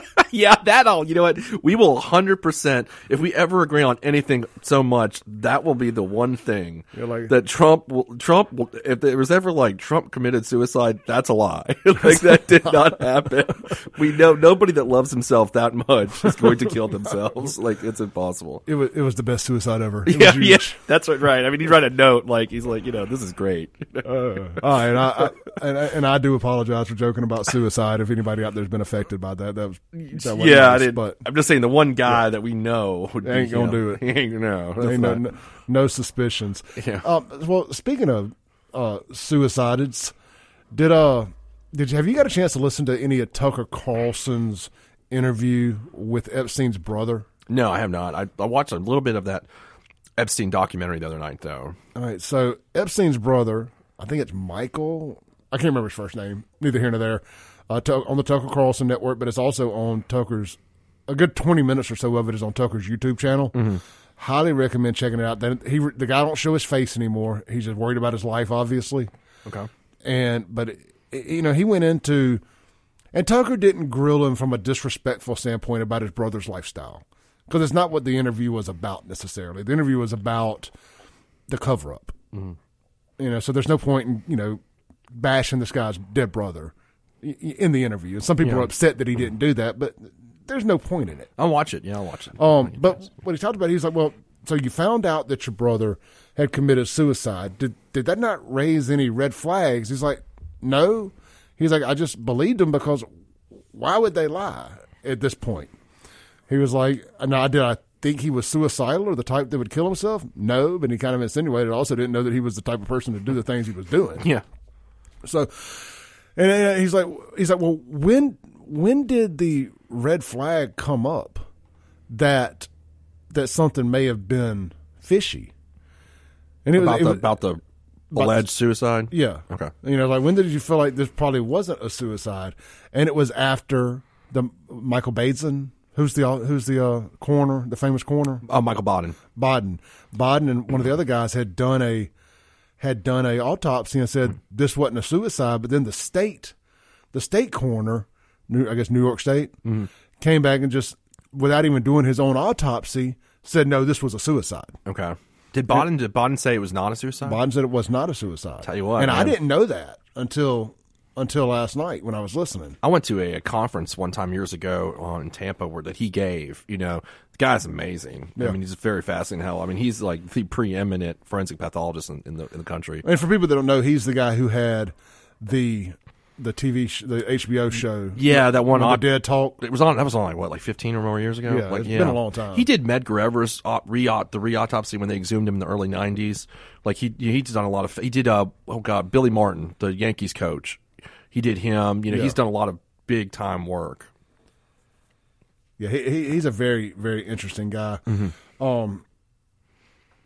yeah, that all. You know what? We will hundred percent. If we ever agree on anything so much, that will be the one thing like- that Trump. Will, Trump. Will, if there was ever like Trump committed suicide, that's a lie. like that did not happen. We know nobody that loves himself that much is going to kill themselves. Like it's impossible. It was it was the best suicide ever. It Yeah, yeah, that's right. Right. I mean, he'd write a note like he's like, you know, this is great. Uh, all right, and I, I and, I and I do apologize for joking about suicide. If anybody out there's been affected by that, that was yeah, I did. but I'm just saying the one guy that we know would Ain't be, gonna know, do it. Ain't, no, ain't no, not- no, no suspicions. Yeah. Um, well, speaking of uh, suicides, did uh did you have you got a chance to listen to any of Tucker Carlson's interview with Epstein's brother? No, I have not. I, I watched a little bit of that Epstein documentary the other night, though. All right, so Epstein's brother, I think it's Michael. I can't remember his first name. Neither here nor there. Uh, Tu- on the Tucker Carlson network, but it's also on Tucker's. A good twenty minutes or so of it is on Tucker's YouTube channel. Highly recommend checking it out. Then he, the guy don't show his face anymore. He's just worried about his life, obviously. Okay. And but it- you know he went into, and Tucker didn't grill him from a disrespectful standpoint about his brother's lifestyle because it's not what the interview was about necessarily. The interview was about the cover up. You know, so there's no point in you know bashing this guy's dead brother in the interview. Some people Yeah. are upset that he didn't do that, but there's no point in it. I'll watch it. Yeah, I'll watch it. Um, but what he talked about, he's like, well, so you found out that your brother had committed suicide. Did did that not raise any red flags? He's like, no. He's like, I just believed him because why would they lie at this point? He was like, now did I think he was suicidal or the type that would kill himself? No, but he kind of insinuated. Also, didn't know that he was the type of person to do the things he was doing. yeah. So, and uh, he's like, he's like, well, when when did the red flag come up that that something may have been fishy. And it about was, the, was, about the alleged suicide. Yeah. Okay. You know, like when did you feel like this probably wasn't a suicide? And it was after the Michael Bateson, who's the who's the uh, coroner, the famous coroner. Oh, Michael Baden. Baden, Baden, and one of the other guys had done a had done a autopsy and said this wasn't a suicide. But then the state, the state coroner, New, I guess New York State, mm-hmm. came back and just without even doing his own autopsy said no, this was a suicide. Okay. Did Baden did Baden say it was not a suicide? Baden said it was not a suicide. Tell you what, and man. I didn't know that until until last night when I was listening. I went to a, a conference one time years ago on in Tampa where that he gave. You know, the guy's amazing. Yeah. I mean, he's very fascinating. Hell, I mean, he's like the preeminent forensic pathologist in, in the in the country. And for people that don't know, he's the guy who had the the TV, sh- the HBO show. Yeah, that one. On, Dead Talk. It was on. That was on like what, like fifteen or more years ago. Yeah, like, it's yeah. been a long time. He did Medgar Evers uh, re the re-autopsy when they exhumed him in the early '90s. Like he he's done a lot of. He did. Uh, oh god, Billy Martin, the Yankees coach. He did him. You know, yeah. he's done a lot of big time work. Yeah, he, he's a very very interesting guy. Mm-hmm. Um,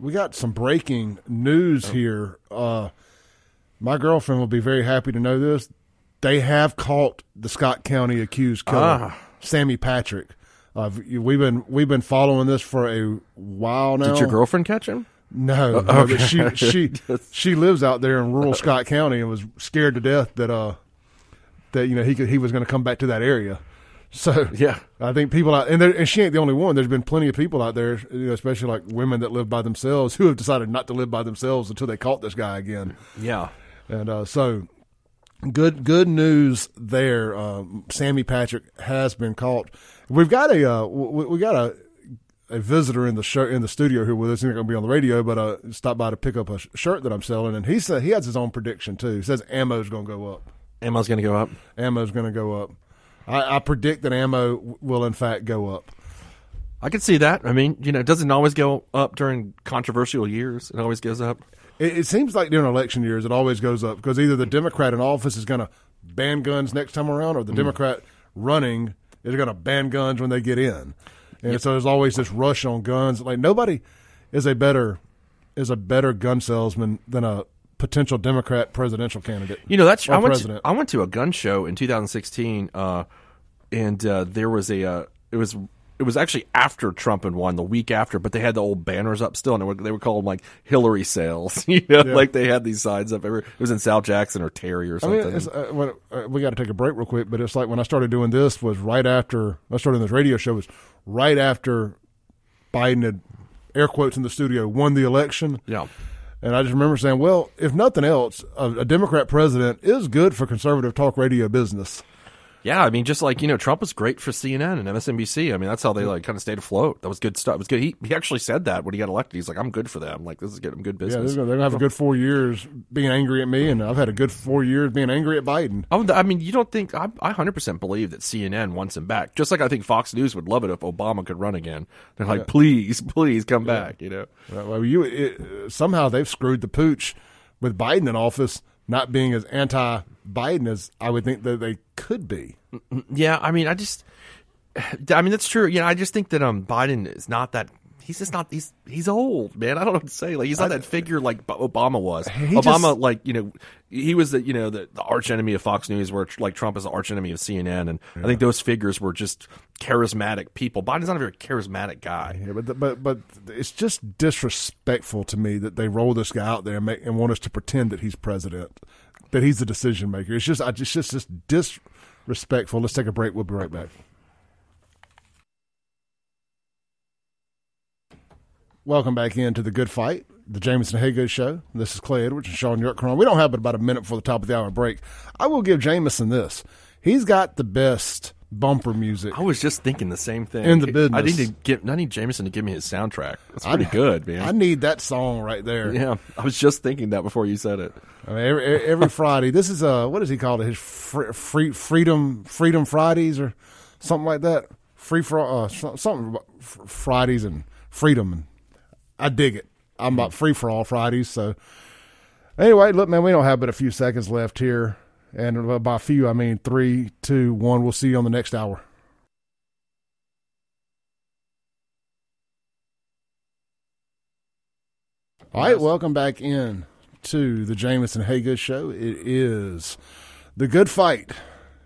we got some breaking news oh. here. Uh, my girlfriend will be very happy to know this they have caught the Scott County accused killer, ah. Sammy Patrick. Uh, we've been we've been following this for a while now. Did your girlfriend catch him? No, uh, okay. no she she she lives out there in rural Scott County and was scared to death that uh that you know he could he was going to come back to that area. So yeah, I think people out and, and she ain't the only one. There's been plenty of people out there, you know, especially like women that live by themselves, who have decided not to live by themselves until they caught this guy again. Yeah, and uh, so good good news there. Uh, Sammy Patrick has been caught. We've got a uh, we, we, got a a visitor in the show in the studio here with us. He's not going to be on the radio, but uh, stopped by to pick up a shirt that I'm selling, and he said he has his own prediction too. He says ammo's going to go up. Ammo's going to go up. Ammo's going to go up. I, I predict that ammo will in fact go up. I can see that. I mean, you know, it doesn't always go up during controversial years. It always goes up. It, it seems like during election years, it always goes up because either the Democrat in office is going to ban guns next time around, or the mm. Democrat running is going to ban guns when they get in. And yep. so there's always this rush on guns. Like nobody is a better is a better gun salesman than a potential Democrat presidential candidate. You know, that's I went to, I went to a gun show in 2016, uh, and uh, there was a uh, it was it was actually after Trump had won, the week after, but they had the old banners up still, and they were, they were called like Hillary sales. You know, yeah. like they had these signs up. Every, it was in South Jackson or Terry or something. I mean, uh, when, uh, we got to take a break real quick, but it's like when I started doing this was right after I started this radio show was right after Biden had air quotes in the studio won the election. Yeah. And I just remember saying, well, if nothing else, a, a Democrat president is good for conservative talk radio business. Yeah, I mean, just like you know, Trump was great for CNN and MSNBC. I mean, that's how they mm-hmm. like kind of stayed afloat. That was good stuff. It was good. He he actually said that when he got elected. He's like, I'm good for them. Like this is getting good business. Yeah, they're gonna, have a good four years being angry at me, and I've had a good four years being angry at Biden. Oh, I mean, you don't think I, I 100% believe that CNN wants him back? Just like I think Fox News would love it if Obama could run again. They're like, yeah. please, please come yeah. back. You know, well, you it, somehow they've screwed the pooch with Biden in office not being as anti Biden as I would think that they could be. Yeah, I mean, I just, I mean, that's true. You know, I just think that um Biden is not that. He's just not. He's he's old, man. I don't know what to say. Like he's not I, that figure like Obama was. Obama, just, like you know, he was the you know the, the arch enemy of Fox News, where like Trump is the arch enemy of CNN, and yeah. I think those figures were just charismatic people. Biden's not a very charismatic guy. Yeah, but but but it's just disrespectful to me that they roll this guy out there and, make, and want us to pretend that he's president, that he's the decision maker. It's just I just just just disrespectful. Let's take a break. We'll be right back. Welcome back into the Good Fight, the Jameson Haygood Show. This is Clay Edwards and Shaun York We don't have but about a minute before the top of the hour break. I will give Jameson this. He's got the best bumper music. I was just thinking the same thing. In the business. I need to get I need Jameson to give me his soundtrack. That's pretty I, good, man. I need that song right there. Yeah. I was just thinking that before you said it. I mean, every, every Friday. This is uh what does he call it? His free, free freedom freedom Fridays or something like that. Free for uh, something Fridays and freedom and I dig it. I'm about mm. free for all Fridays. So anyway, look, man, we don't have but a few seconds left here, and by few I mean three, two, one. We'll see you on the next hour. All right, welcome back in to the Jameson Haygood Show. It is the good fight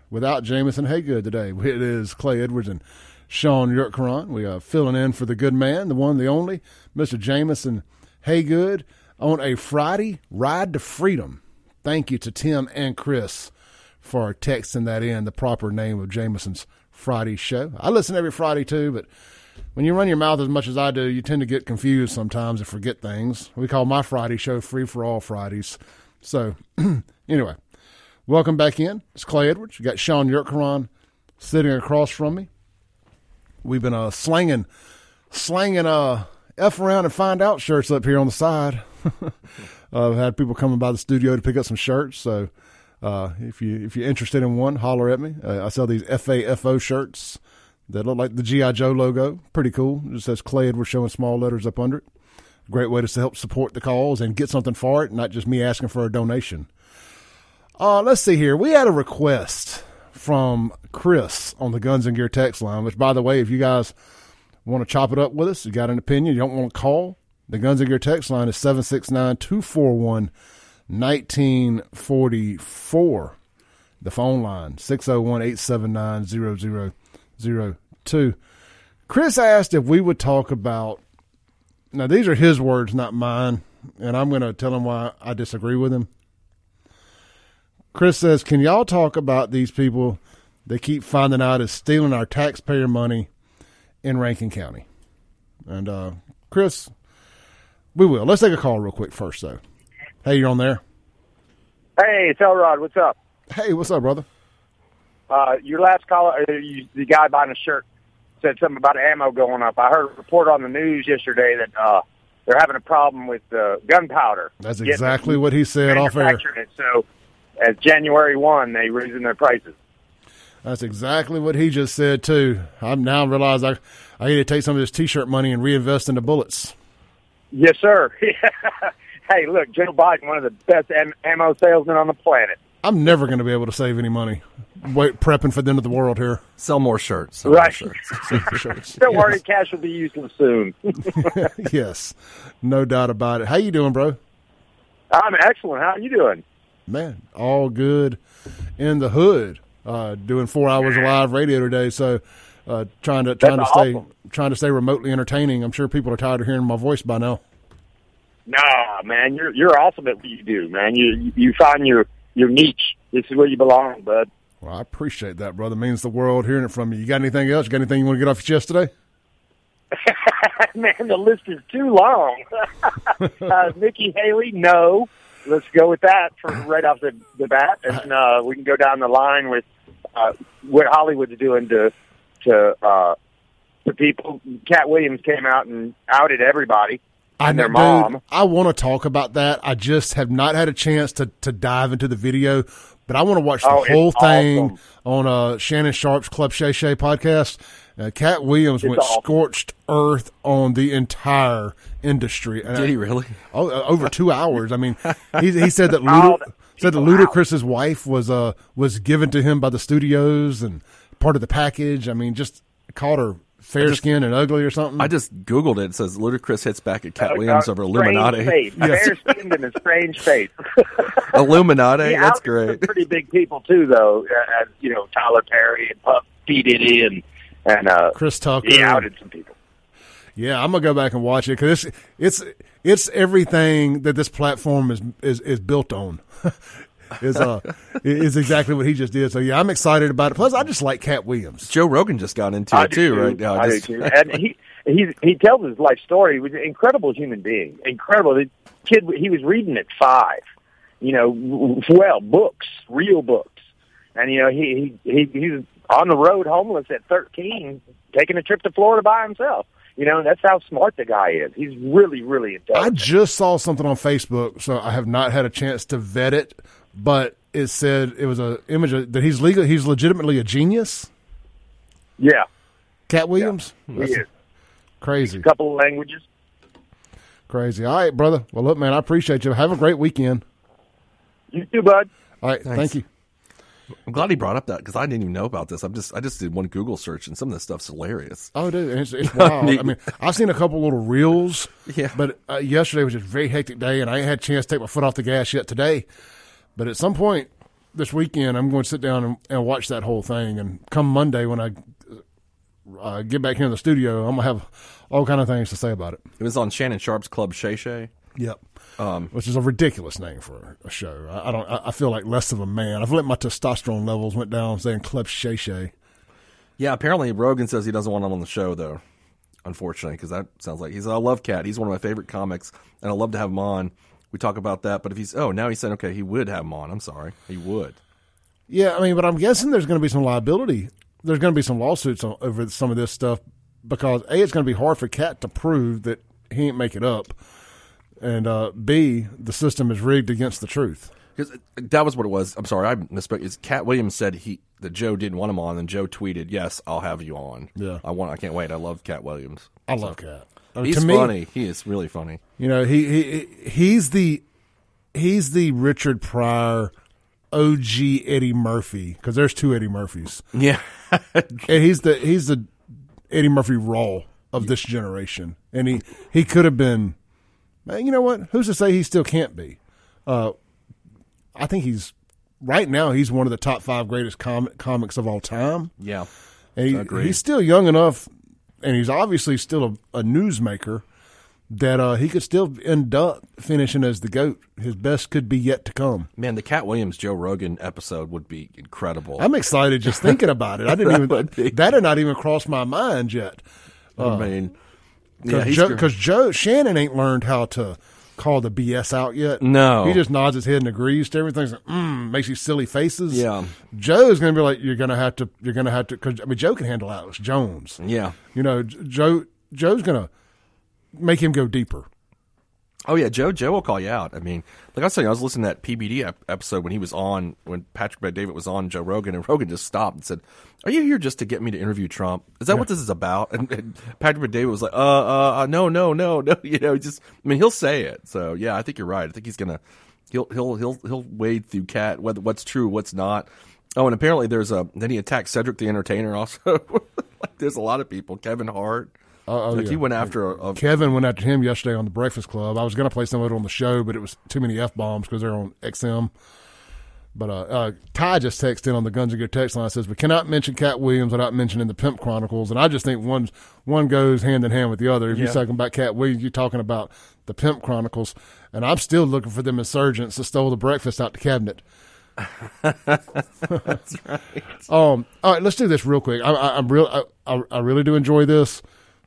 without Jameson Haygood today. It is Clay Edwards and Shaun Yurtkuran. We are filling in for the good man, the one, the only, Mr. Jameson Haygood, on a Friday ride to freedom. Thank you to Tim and Chris for texting that in, the proper name of Jameson's Friday show. I listen every Friday too, but when you run your mouth as much as I do, you tend to get confused sometimes and forget things. We call my Friday show Free for All Fridays. So, anyway, welcome back in. It's Clay Edwards. You got Shaun Yurtkuran sitting across from me. We've been uh, slanging, slanging uh, F around and find out shirts up here on the side. uh, I've had people coming by the studio to pick up some shirts. So, uh, if you if you're interested in one, holler at me. Uh, I sell these FAFO shirts that look like the GI Joe logo. Pretty cool. It says Clay Edwards showing small letters up under it. Great way to help support the cause and get something for it, not just me asking for a donation. Uh, let's see here. We had a request from Chris on the Guns and Gear text line. Which, by the way, if you guys want to chop it up with us, you got an opinion, you don't want to call, the Guns and Gear text line is 769 241 1944. The phone line, 601 879 0002. Chris asked if we would talk about, now these are his words, not mine, and I'm going to tell him why I disagree with him. Chris says, Can y'all talk about these people they keep finding out is stealing our taxpayer money in Rankin County? And uh, Chris, we will. Let's take a call real quick first, though. Hey, you're on there. Hey, it's Elrod. What's up? Hey, what's up, brother? Uh, your last caller, uh, you, the guy buying a shirt, said something about ammo going up. I heard a report on the news yesterday that uh, they're having a problem with uh, gunpowder. That's exactly what he said off air. It. So, as January one, they raising their prices. That's exactly what he just said too. I now realize I I need to take some of this T-shirt money and reinvest into bullets. Yes, sir. hey, look, Joe Biden, one of the best am- ammo salesmen on the planet. I'm never going to be able to save any money. Wait, prepping for the end of the world here. Sell more shirts. Sell right. More shirts. shirts. Don't yes. worry, cash will be useless soon. yes, no doubt about it. How you doing, bro? I'm excellent. How are you doing? Man, all good in the hood. Uh, doing four hours of live radio today, so uh, trying to trying That's to stay trying to stay remotely entertaining. I'm sure people are tired of hearing my voice by now. Nah, man, you're you're awesome at what you do, man. You you find your your niche. This is where you belong, bud. Well, I appreciate that, brother. It means the world hearing it from you. You got anything else? You got anything you want to get off your chest today? man, the list is too long. uh, Nikki Haley, no. Let's go with that for right off the, the bat, and uh, we can go down the line with uh, what Hollywood's doing to to uh, to people. Katt Williams came out and outed everybody. I their dude, mom. I want to talk about that. I just have not had a chance to, to dive into the video, but I want to watch the Oh, whole thing awesome. on uh, Shannon Sharpe's Club Shay Shay podcast. Uh, Katt Williams It's went awesome. scorched earth on the entire industry. And Did I- he really? Oh, uh, over two hours. I mean, he, he said that Oh, Luda, said that Ludacris's wife was uh was given to him by the studios and part of the package. I mean, just called her fair just- skinned and ugly or something. I just googled it. It says Ludacris hits back at Katt Williams over Illuminati. Face. Yes. Fair skinned and a strange face. Illuminati. He That's great. Pretty big people too, though. Uh, as, you know, Tyler Perry and Puff P Diddy and and uh, Chris Tucker. he outed some people. Yeah, I'm gonna go back and watch it because it's it's it's everything that this platform is is, is built on. is uh is exactly what he just did. So yeah, I'm excited about it. Plus, I just like Katt Williams. Joe Rogan just got into I it do too, right now. I Just- do too. And he he he tells his life story. He was an incredible human being. Incredible. The kid he was reading at five. You know, well, books, real books. And you know, he he he, he was on the road homeless at 13, taking a trip to Florida by himself. You know, that's how smart the guy is. He's really, really intelligent. I just saw something on Facebook, so I have not had a chance to vet it, but it said it was a image of, that he's legal. He's legitimately a genius. yeah, Katt Williams, hmm, he is. crazy, A couple of languages. crazy. All right, brother. Well, look, man, I appreciate you. Have a great weekend. You too, bud. All right, Thanks. thank you. I'm glad he brought up that because I didn't even know about this. I'm just I just did one Google search and some of this stuff's hilarious. Oh, dude, it's, it's wild. I mean, I've seen a couple little reels. Yeah. But uh, yesterday was just a very hectic day, and I ain't had a chance to take my foot off the gas yet today. But at some point this weekend, I'm going to sit down and, and watch that whole thing. And come Monday, when I uh, get back here in the studio, I'm gonna have all kind of things to say about it. It was on Shannon Sharpe's Club Shay Shay. Yep. Um, Which is a ridiculous name for a show. I, I don't. I, I feel like less of a man. I feel like my testosterone levels went down saying Club Shay Shay. Yeah, apparently Rogan says he doesn't want him on the show though. Unfortunately, because that sounds like he's. I love Katt. He's one of my favorite comics, and I love to have him on. We talk about that, but if he's oh now he's saying okay he would have him on. I'm sorry, he would. Yeah, I mean, but I'm guessing there's going to be some liability. There's going to be some lawsuits on, over some of this stuff because a it's going to be hard for Katt to prove that he ain't make it up, and uh, b the system is rigged against the truth. Because that was what it was. I'm sorry, I misspoke. Is Katt Williams said he that Joe didn't want him on, and Joe tweeted, "Yes, I'll have you on." Yeah. I want. I can't wait. I love Katt Williams. I love Katt. Uh, He's to me, funny. he is really funny. You know, he, he he's the he's the Richard Pryor, OG Eddie Murphy because there's two Eddie Murphys, Yeah. and he's the he's the Eddie Murphy role of this generation, and he he could have been. Man, You know what? Who's to say he still can't be? Uh, I think he's right now. He's one of the top five greatest comic comics of all time. yeah. And he, he's still young enough, and he's obviously still a, a newsmaker that uh, he could still end up finishing as the goat. His best could be yet to come. Man, the Katt Williams Joe Rogan episode would be incredible. I'm excited just thinking about it. I didn't be. even that had not even crossed my mind yet. I mean, yeah, Because Joe, 'cause Joe Shannon ain't learned how to call the BS out yet. No. he just nods his head and agrees to everything. Like, mm, makes these silly faces. Yeah. Joe's gonna be like, you're gonna have to, you're gonna have to. Because I mean, Joe can handle Alex Jones. yeah. You know, Joe Joe's gonna make him go deeper. Oh yeah, Joe. Joe will call you out. I mean, like I was saying, I was listening to that PBD ep- episode when he was on, when Patrick Bet David was on Joe Rogan, and Rogan just stopped and said, "Are you here just to get me to interview Trump? Is that what this is about?" And, and Patrick Bet David was like, "Uh, uh, uh, no, no, no, no." You know, just I mean, he'll say it. So yeah, I think you're right. I think he's gonna he'll he'll he'll he'll wade through Katt whether what's true, what's not. Oh, and apparently there's a then he attacked Cedric the Entertainer also. like there's a lot of people. Kevin Hart. Oh, oh, like he went after a, a Kevin went after him yesterday on the Breakfast Club. I was going to play some of it on the show, but it was too many f bombs because they're on XM. But uh, uh, Ty just texted in on the Guns and Gear text line. Says we cannot mention Katt Williams without mentioning the Pimp Chronicles, and I just think one one goes hand in hand with the other. If you're talking about Katt Williams, you're talking about the Pimp Chronicles, and I'm still looking for them insurgents that stole the breakfast out the cabinet. That's Um, all right, let's do this real quick. I, I, I'm real. I, I, I really do enjoy this,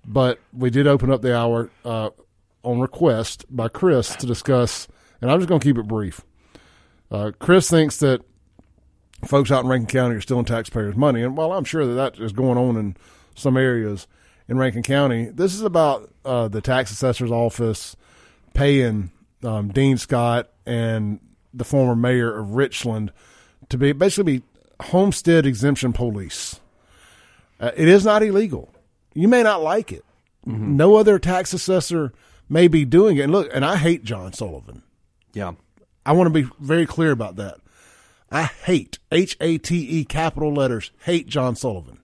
but we did open up the hour uh, on request by Chris to discuss, and I'm just going to keep it brief. Uh, Chris thinks that folks out in Rankin County are stealing taxpayers' money, and while I'm sure that that is going on in some areas in Rankin County, this is about uh, the tax assessor's office paying um, Dean Scott and the former mayor of Richland to be basically be homestead exemption police. Uh, it is not illegal. You may not like it. No other tax assessor may be doing it. And look, and I hate John Sullivan. yeah. I want to be very clear about that. I hate H A T E capital letters. Hate John Sullivan.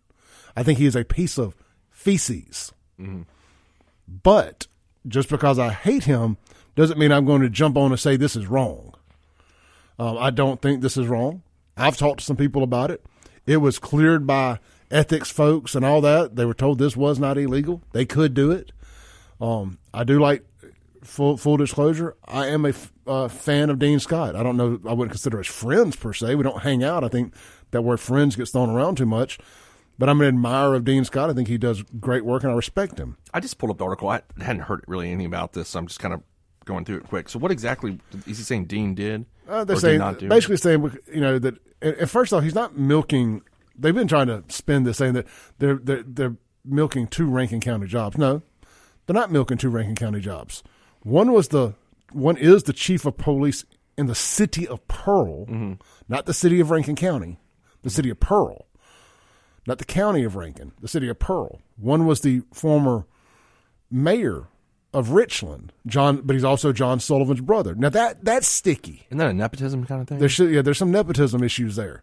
I think he is a piece of feces. But just because I hate him doesn't mean I'm going to jump on and say this is wrong. Um, I don't think this is wrong. I've talked to some people about it. It was cleared by ethics folks and all that. They were told this was not illegal. They could do it. Um, I do like full full disclosure. I am a f- uh, fan of Dean Scott. I don't know. I wouldn't consider us friends per se. We don't hang out. I think that word friends gets thrown around too much. But I'm an admirer of Dean Scott. I think he does great work, and I respect him. I just pulled up the article. I hadn't heard really anything about this, so I'm just kind of going through it quick. So, what exactly is he saying Dean did? Uh, they're or did saying not do? basically saying you know that. And first off, he's not milking. They've been trying to spin this saying that they're they're, they're milking two Rankin County jobs. No, they're not milking two Rankin County jobs. One was the one is the chief of police in the city of Pearl, Mm-hmm. not the city of Rankin County, the city of Pearl, not the county of Rankin, the city of Pearl. One was the former mayor of Richland, John, but he's also John Sullivan's brother. Now that that's sticky. Isn't that a nepotism kind of thing? There should, yeah, there's some nepotism issues there.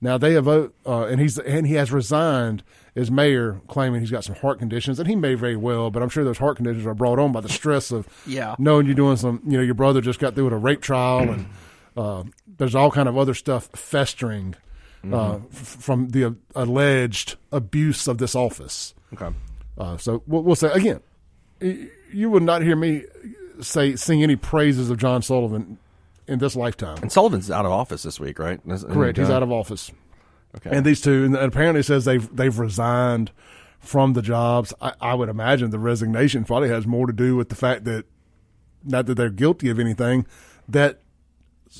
Now they have vote, uh, and he's and he has resigned as mayor, claiming he's got some heart conditions, and he may very well, but I'm sure those heart conditions are brought on by the stress of Yeah. knowing you're doing some. You know, your brother just got through with a rape trial, and uh, there's all kind of other stuff festering uh, f- from the uh, alleged abuse of this office. Okay. Uh, so we'll, we'll say again, you would not hear me say sing any praises of John Sullivan in this lifetime. And Sullivan's out of office this week, right? Isn't Correct, he's out of office. Okay. And these two, and apparently it says they've they've resigned from the jobs. I, I would imagine the resignation probably has more to do with the fact that not that they're guilty of anything, that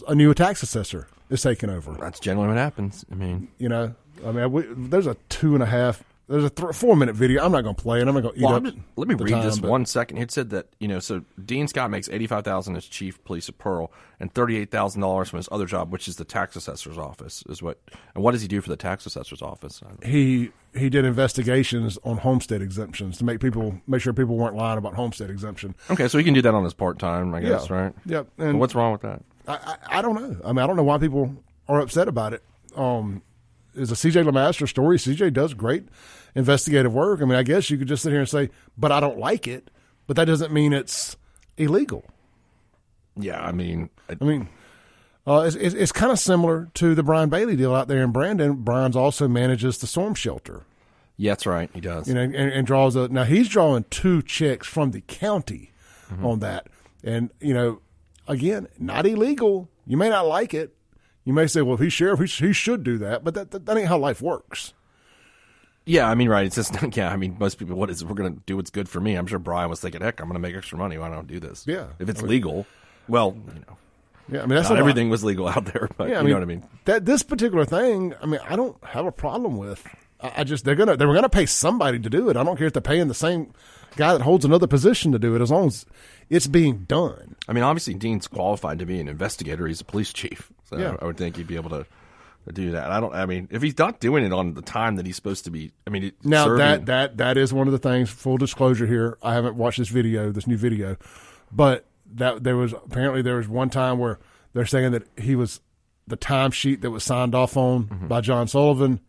a new tax assessor is taking over. That's generally what happens. I mean, You know, I mean, we, there's a two and a half, there's a th- four minute video. I'm not going to play it. I'm not going to eat well, up. Just- let me read time, this but- one second. It said that you know, so Dean Scott makes eighty five thousand as chief police of Pearl, and thirty eight thousand dollars from his other job, which is the tax assessor's office. Is what and what does he do for the tax assessor's office? He he did investigations on homestead exemptions to make people make sure people weren't lying about homestead exemption. Okay, so he can do that on his part time, I guess, Yeah. right? Yep. And And what's wrong with that? I, I, I don't know. I mean, I don't know why people are upset about it. Um, is a CJ Lemaster story. CJ does great investigative work. I mean, I guess you could just sit here and say, but I don't like it. But that doesn't mean it's illegal. Yeah, I mean, I- I mean, uh, it's, it's, it's kind of similar to the Brian Bailey deal out there in Brandon. Brian's also manages the storm shelter, yeah, that's right. He does. you know, and, and draws a. Now he's drawing two checks from the county on that, and you know, again, not illegal. You may not like it. You may say, well, if he's sheriff, he, sh- he should do that, but that, that that ain't how life works. Yeah, I mean, right. It's just yeah. I mean, most people, what is we're going to do what's good for me? I'm sure Brian was thinking, heck, I'm going to make extra money. Why don't I do this? Yeah. if it's legal. Well, you know, Yeah, I mean that's not everything was legal out there, but Yeah, I you mean, know what I mean. That this particular thing, I mean, I don't have a problem with. I, I just they're gonna they were gonna pay somebody to do it. I don't care if they're paying the same guy that holds another position to do it, as long as it's being done. I mean, obviously, Dean's qualified to be an investigator. He's a police chief, so Yeah. I would think he'd be able to, to do that. I don't. I mean, if he's not doing it on the time that he's supposed to be, I mean, it- Now serving- that that that is one of the things. Full disclosure here, I haven't watched this video, this new video, but that there was apparently there was one time where they're saying that he was the timesheet that was signed off on Mm-hmm. by John Sullivan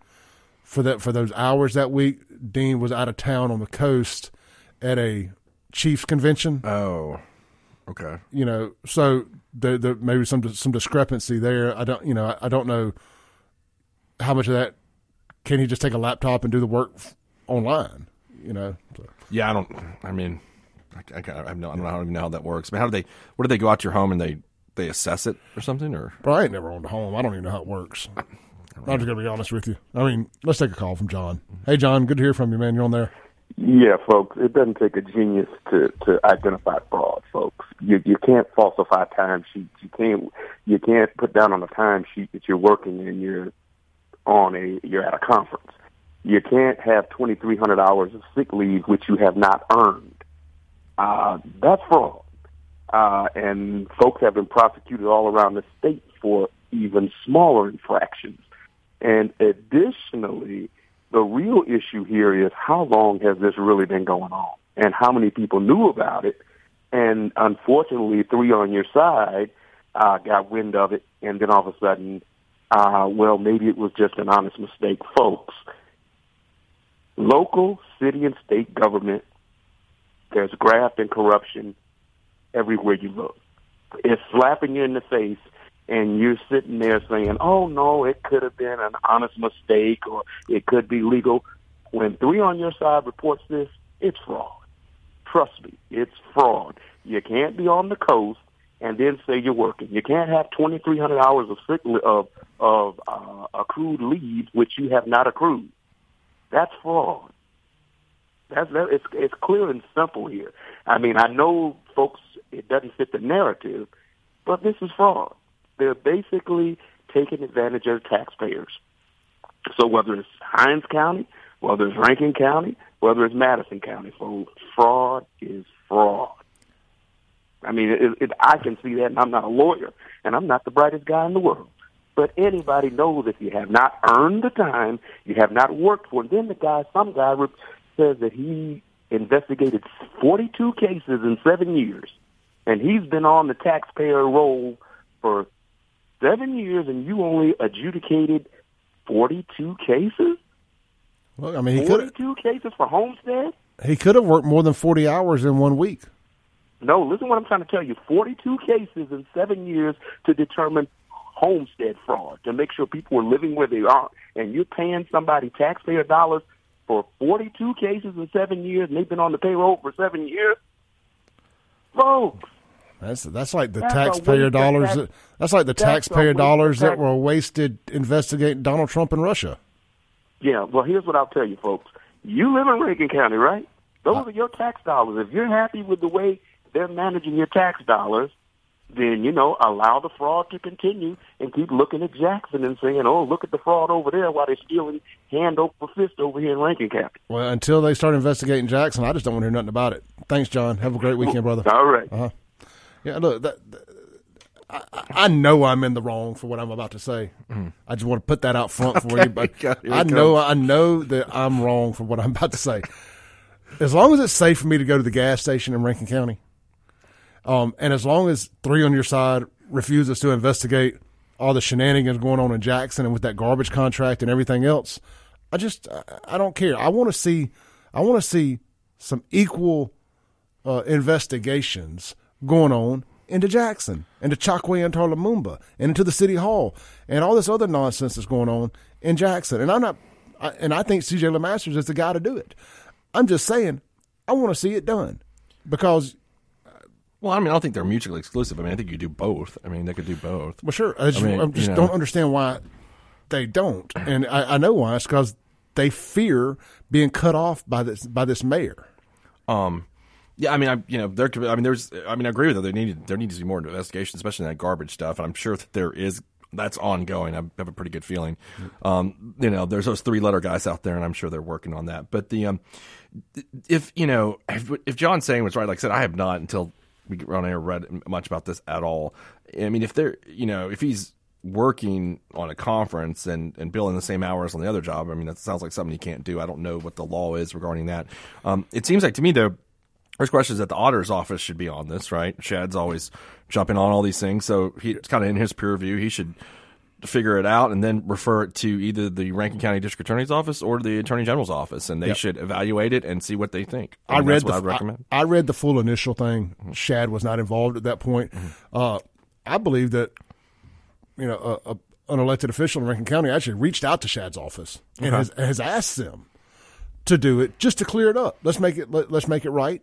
for that for those hours that week. Dean was out of town on the coast at a Chiefs convention. oh, okay. you know, so there, there maybe some some discrepancy there. I don't, you know, I, don't know how much of that can he just take a laptop and do the work online. You know, So, Yeah, I don't. I mean, I, I, I, no, I don't know how, even know how that works. Mean, how do they? What do they go out to your home and they they assess it or something? Or but I ain't never owned a home. I don't even know how it works. I'm just gonna be honest with you. I mean, let's take a call from John. Hey, John, good to hear from you, man. You're on there. Yeah, folks, it doesn't take a genius to to identify fraud, folks. You you can't falsify timesheets. You can't you can't put down on a timesheet that you're working and you're on a you're at a conference. You can't have 2,300 hours of sick leave which you have not earned. Uh, that's fraud. Uh, and folks have been prosecuted all around the state for even smaller infractions. And additionally, the real issue here is how long has this really been going on and how many people knew about it. And unfortunately, three on your side uh, got wind of it, and then all of a sudden, uh, well, maybe it was just an honest mistake. Folks, local, city, and state government, there's graft and corruption everywhere you look. It's slapping you in the face and you're sitting there saying, "Oh no, it could have been an honest mistake, or it could be legal." When three on your side reports this, it's fraud. Trust me, it's fraud. You can't be on the coast and then say you're working. You can't have 2,300 hours of sick of of uh, accrued leave which you have not accrued. That's fraud. That's that, it's it's clear and simple here. I mean, I know folks it doesn't fit the narrative, but this is fraud. They're basically taking advantage of taxpayers. So whether it's Hinds County, whether it's Rankin County, whether it's Madison County, folks, fraud is fraud. I mean, it, it, I can see that, and I'm not a lawyer, and I'm not the brightest guy in the world. But anybody knows if you have not earned the time, you have not worked for it. Then the guy, some guy says that he investigated 42 cases in seven years, and he's been on the taxpayer roll for seven years, and you only adjudicated Forty-two cases. Well, I mean, he could Forty-two cases for Homestead. he could have worked more than forty hours in one week. No, listen what I'm trying to tell you. 42 cases in seven years to determine homestead fraud, to make sure people are living where they are, and you're paying somebody taxpayer dollars for 42 cases in seven years, and they've been on the payroll for seven years. Folks, That's that's like the That's taxpayer dollars. that, that's like the that's taxpayer dollars that were wasted investigating Donald Trump in Russia. yeah, well, here's what I'll tell you, folks. You live in Rankin County, right? Those are your tax dollars. If you're happy with the way they're managing your tax dollars, then, you know, allow the fraud to continue and keep looking at Jackson and saying, oh, look at the fraud over there while they're stealing hand over fist over here in Rankin County. Well, until they start investigating Jackson, I just don't want to hear nothing about it. Thanks, John. Have a great weekend, brother. All right. Uh-huh. Yeah, look, that, that- I, I know I'm in the wrong for what I'm about to say. I just want to put that out front for you. But Okay, here I know I know that I'm wrong for what I'm about to say. As long as it's safe for me to go to the gas station in Rankin County, um, and as long as three on your side refuses to investigate all the shenanigans going on in Jackson and with that garbage contract and everything else, I just I, I don't care. I want to see I want to see some equal uh, investigations going on into Jackson, into Chokwe Antar Lumumba, and into the city hall, and all this other nonsense that's going on in Jackson. And I'm not, I, and I think C.J. LeMasters is the guy to do it. I'm just saying, I want to see it done because, Well, I mean, I don't think they're mutually exclusive. I mean, I think you do both. I mean, they could do both. well, sure, I just, I mean, I just you know. don't understand why they don't, and I, I know why. It's because they fear being cut off by this by this mayor. Um, yeah, I mean, I you know, there could. I mean, there's. I mean, I agree with that. There needed there needs to be more investigation, especially in that garbage stuff. And I'm sure that there is. That's ongoing. I have a pretty good feeling. Um, you know, there's those three letter guys out there, and I'm sure they're working on that. But the um, if you know, if, if John's saying was right, like I said, I have not until we get on air read much about this at all. I mean, if they're you know, if he's working on a conference and, and billing the same hours on the other job, I mean, that sounds like something he can't do. I don't know what the law is regarding that. Um, it seems like to me though, First question is that the auditor's office should be on this, right? Shad's always jumping on all these things, so he, it's kind of in his peer review. He should figure it out and then refer it to either the Rankin County District Attorney's office or the Attorney General's office, and they Yep. should evaluate it and see what they think. I read the I'd I- recommend. I, read the full initial thing. Shad was not involved at that point. Uh, I believe that you know a, a, an elected official in Rankin County actually reached out to Shad's office and has, has asked them to do it just to clear it up. Let's make it let, let's make it right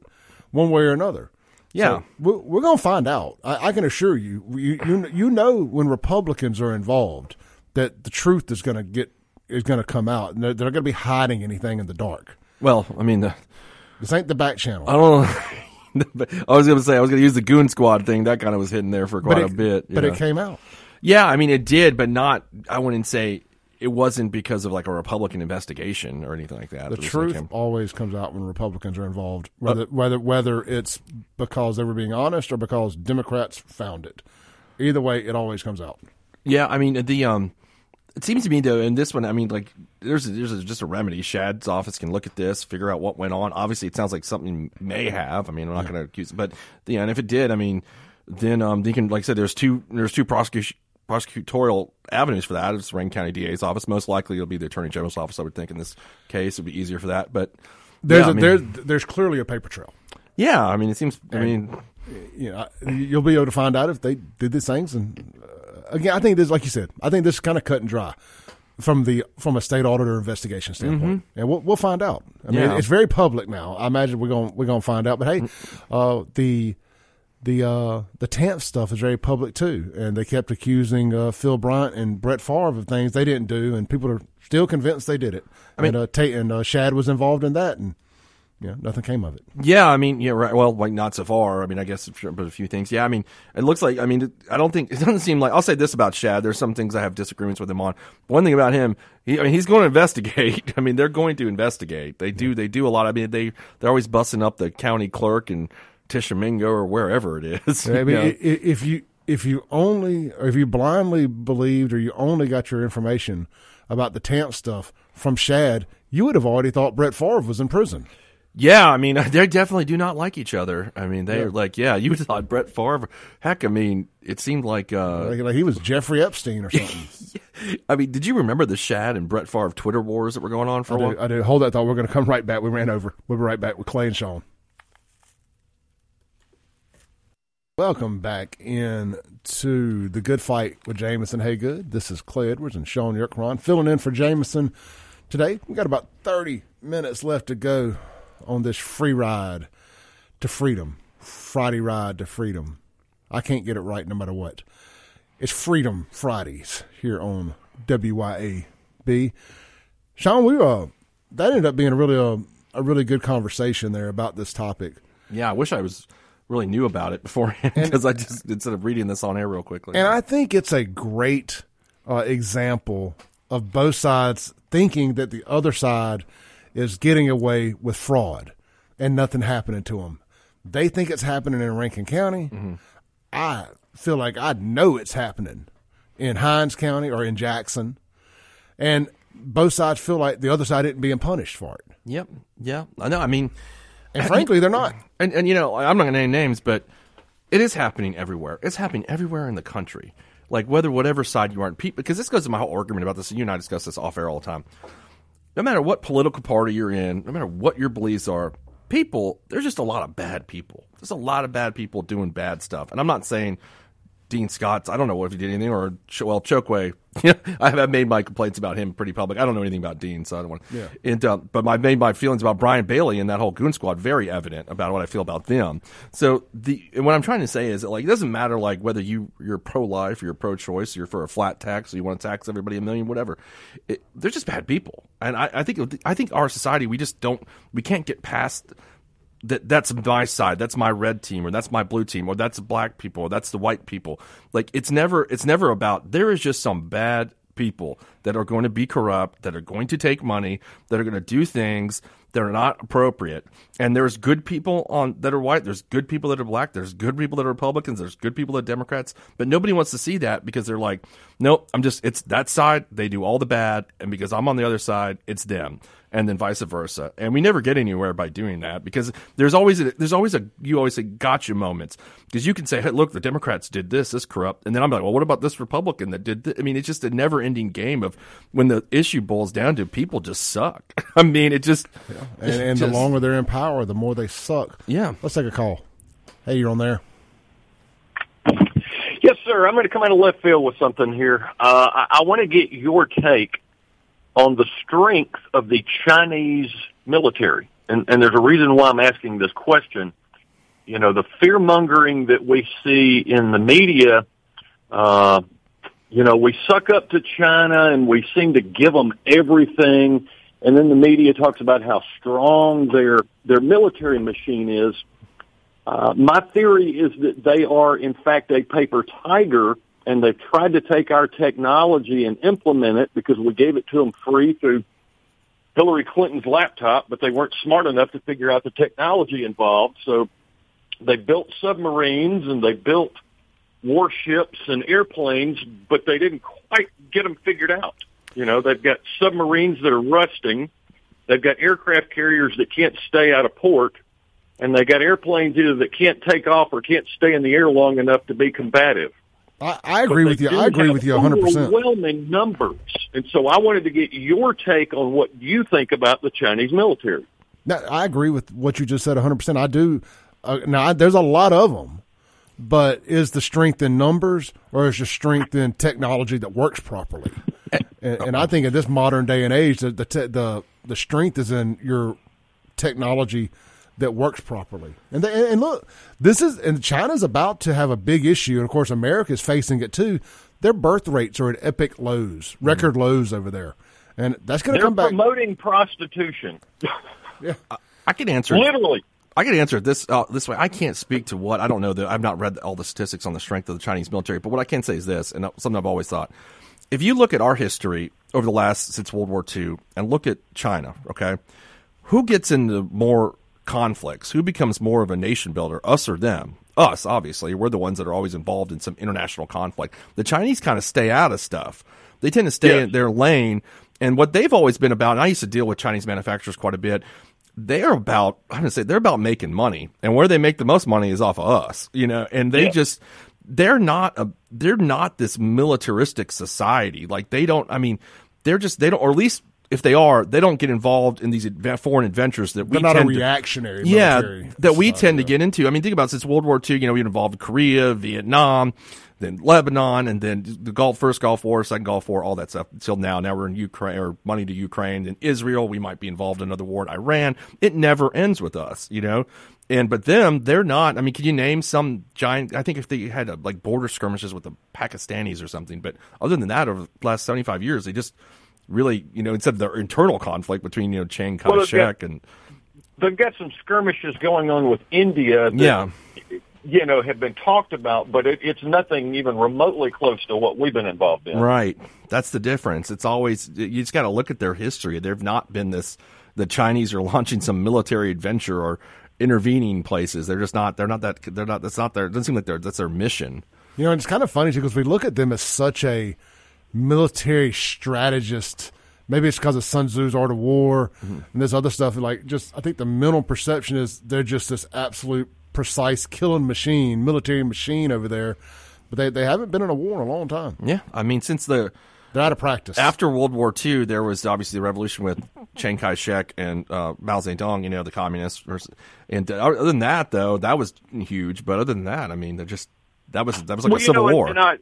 one way or another. Yeah. So we're, we're going to find out. I, I can assure you, you, you, you know, when Republicans are involved, that the truth is going to get is going to come out, and they're, they're going to be hiding anything in the dark. well, I mean, the, This ain't the back channel. I don't know. I was going to say I was going to use the Goon Squad thing. That kind of was hidden there for quite but a bit. But you it came out. Yeah, I mean it did, but not. I wouldn't say it wasn't because of like a Republican investigation or anything like that. The truth like always comes out when Republicans are involved, whether whether whether it's because they were being honest or because Democrats found it. Either way, it always comes out. Yeah, I mean the um, it seems to me though in this one, I mean like there's there's a, just a remedy. Shad's office can look at this, figure out what went on. Obviously, it sounds like something may have. I mean, I'm not going to accuse, but yeah, and if it did, I mean, then um, they can like I said, there's two there's two prosecution prosecutorial avenues for that. It's Rankin County DA's office. Most likely, it'll be the Attorney General's office. I would think in this case, it'd be easier for that. But There's yeah, a, I mean, there's there's clearly a paper trail. yeah, I mean, it seems. I mean, You know, you'll be able to find out if they did these things. And uh, again, I think this, like you said, I think this is kind of cut and dry from the from a state auditor investigation standpoint, and we'll we'll find out. I mean, Yeah. it's very public now. I imagine we're going we're going to find out. But hey, uh, the the uh, the TANF stuff is very public too, and they kept accusing uh, Phil Bryant and Brett Favre of things they didn't do, and people are still convinced they did it. I mean- and uh, Tate and uh, Shad was involved in that, and yeah, nothing came of it. Yeah, I mean, yeah, right. Well, like not so far. I mean, I guess, but a few things. Yeah, I mean, it looks like. I mean, I don't think it doesn't seem like. I'll say this about Shad. There's some things I have disagreements with him on. One thing about him, he, I mean, he's going to investigate. I mean, they're going to investigate. They do. They do a lot. I mean, they they're always busting up the county clerk and Tishomingo or wherever it is. I mean, you know? i- i- if you if you only or if you blindly believed or you only got your information about the TANF stuff from Shad, you would have already thought Brett Favre was in prison. Yeah, I mean, they definitely do not like each other. I mean, they Yeah. are like, yeah, you thought Brett Favre. Heck, I mean, it seemed like, uh, Like, like he was Jeffrey Epstein or something. I mean, did you remember the Shad and Brett Favre Twitter wars that were going on for I a do, while? I do. Hold that thought. We're going to come right back. We ran over. We'll be right back with Clay and Shaun. Welcome back in to the Good Fight with Jameson Haygood. This is Clay Edwards and Shaun Yurtkuran filling in for Jameson today. We got about 30 minutes left to go on this free ride to freedom. Friday ride to freedom. I can't get it right no matter what. It's Freedom Fridays here on WYAB. Shaun, we uh that ended up being a really uh, a really good conversation there about this topic. Yeah, I wish I was really knew about it beforehand because I just instead of reading this on air real quickly. And I think it's a great uh, example of both sides thinking that the other side is getting away with fraud and nothing happening to them. They think it's happening in Rankin County. I feel like I know it's happening in Hinds County or in Jackson. And both sides feel like the other side isn't being punished for it. yep, yeah, I know. I mean, And frankly, they're not. and and you know, I'm not going to name names, but it is happening everywhere. It's happening everywhere in the country. Like whether whatever side you are, pe- because this goes to my whole argument about this. and You and I discuss this off air all the time. No matter what political party you're in, no matter what your beliefs are, people there's just a lot of bad people. There's a lot of bad people doing bad stuff, and I'm not saying Dean Scott's. I don't know if he did anything, or well, Chokwe. Yeah, I have made my complaints about him pretty public. I don't know anything about Dean, so I don't want. Yeah. And uh, but I made my feelings about Bryan Bailey and that whole goon squad very evident about what I feel about them. So the and what I'm trying to say is that like it doesn't matter like whether you you're pro life, or you're pro choice, you're for a flat tax, or you want to tax everybody a million, whatever. It, they're just bad people, and I, I think I think our society we just don't we can't get past that that's my side. That's my red team or that's my blue team or that's black people or that's the white people. Like it's never it's never about there is just some bad people that are going to be corrupt that are going to take money that are going to do things that are not appropriate and there's good people on that are white there's good people that are black there's good people that are republicans there's good people that are democrats but nobody wants to see that because they're like nope i'm just it's that side they do all the bad and because i'm on the other side it's them and then vice versa. And we never get anywhere by doing that because there's always a, there's always a you always say gotcha moments because you can say hey look the Democrats did this this corrupt and then I'm like well what about this Republican that did this? I mean it's just a never ending game of when the issue boils down to people just suck. I mean it just And, and the longer they're in power, the more they suck. Yeah. Let's take a call. Hey, you're on there. Yes, sir. I'm going to come out of left field with something here. Uh, I, I want to get your take on the strength of the Chinese military. And, and there's a reason why I'm asking this question. You know, the fear mongering that we see in the media, uh, you know, we suck up to China and we seem to give them everything. And then the media talks about how strong their, their military machine is. Uh, my theory is that they are, in fact, a paper tiger, and they've tried to take our technology and implement it because we gave it to them free through Hillary Clinton's laptop, but they weren't smart enough to figure out the technology involved. So they built submarines and they built warships and airplanes, but they didn't quite get them figured out. You know, they've got submarines that are rusting. They've got aircraft carriers that can't stay out of port and they got airplanes either that can't take off or can't stay in the air long enough to be combative. I, I agree with you. I agree with you 100%. Overwhelming numbers, and so I wanted to get your take on what you think about the Chinese military. No, I agree with what you just said 100%. I do. Uh, now, I, there's a lot of them, but is the strength in numbers or is the strength in technology that works properly? And, and I think in this modern day and age, the the, te- the the strength is in your technology that works properly. And they, and look, this is and China's about to have a big issue, and of course America is facing it too. Their birth rates are at epic lows, record lows over there, and that's going to come back. promoting prostitution, I can answer literally. I can answer it this uh, this way. I can't speak to what I don't know. that I've not read all the statistics on the strength of the Chinese military, but what I can say is this, and something I've always thought: if you look at our history over the last since World War II and look at China, okay, who gets into more conflicts? Who becomes more of a nation builder, us or them? Us, obviously. We're the ones that are always involved in some international conflict. The Chinese kind of stay out of stuff. They tend to stay Yes. in their lane. And what they've always been about, and I used to deal with Chinese manufacturers quite a bit, they're about I'm gonna say they're about making money. And where they make the most money is off of us, you know, and they Yeah. just they're not a they're not this militaristic society. Like they don't. I mean, they're just they don't, or at least if they are, they don't get involved in these foreign adventures that we They're not a tend to- reactionary. yeah, that we tend to get into. I mean, think about it, since World War II. You know, we involved Korea, Vietnam, then Lebanon, and then the Gulf, first Gulf War, second Gulf War, all that stuff. Until now, now we're in Ukraine or money to Ukraine, then Israel. We might be involved in another war in Iran. It never ends with us, you know. And but them, they're not. I mean, can you name some giant? I think if they had a, like border skirmishes with the Pakistanis or something, but other than that, over the last seventy five years, they just really, you know, instead of their internal conflict between you know Chiang Kai Well, got- and They've got some skirmishes going on with India. That, yeah. you know, have been talked about, but it, it's nothing even remotely close to what we've been involved in. Right. That's the difference. It's always you just got to look at their history. They've not been this. The Chinese are launching some military adventure or intervening places. They're just not. They're not that. They're not. That's not their. It doesn't seem like they're. That's their mission. You know, and it's kind of funny too because we look at them as such a military strategist. Maybe it's because of Sun Tzu's Art of War Mm-hmm. and this other stuff. Like, just I think the mental perception is they're just this absolute precise killing machine, military machine over there. But they they haven't been in a war in a long time. Yeah. I mean, since the They're out of practice. after World War II, there was obviously the revolution with Chiang Kai Shek and uh, Mao Zedong. You know, the communists. And uh, other than that, though, that was huge. But other than that, I mean, they're just that was that was like well, a you civil know, war. And I,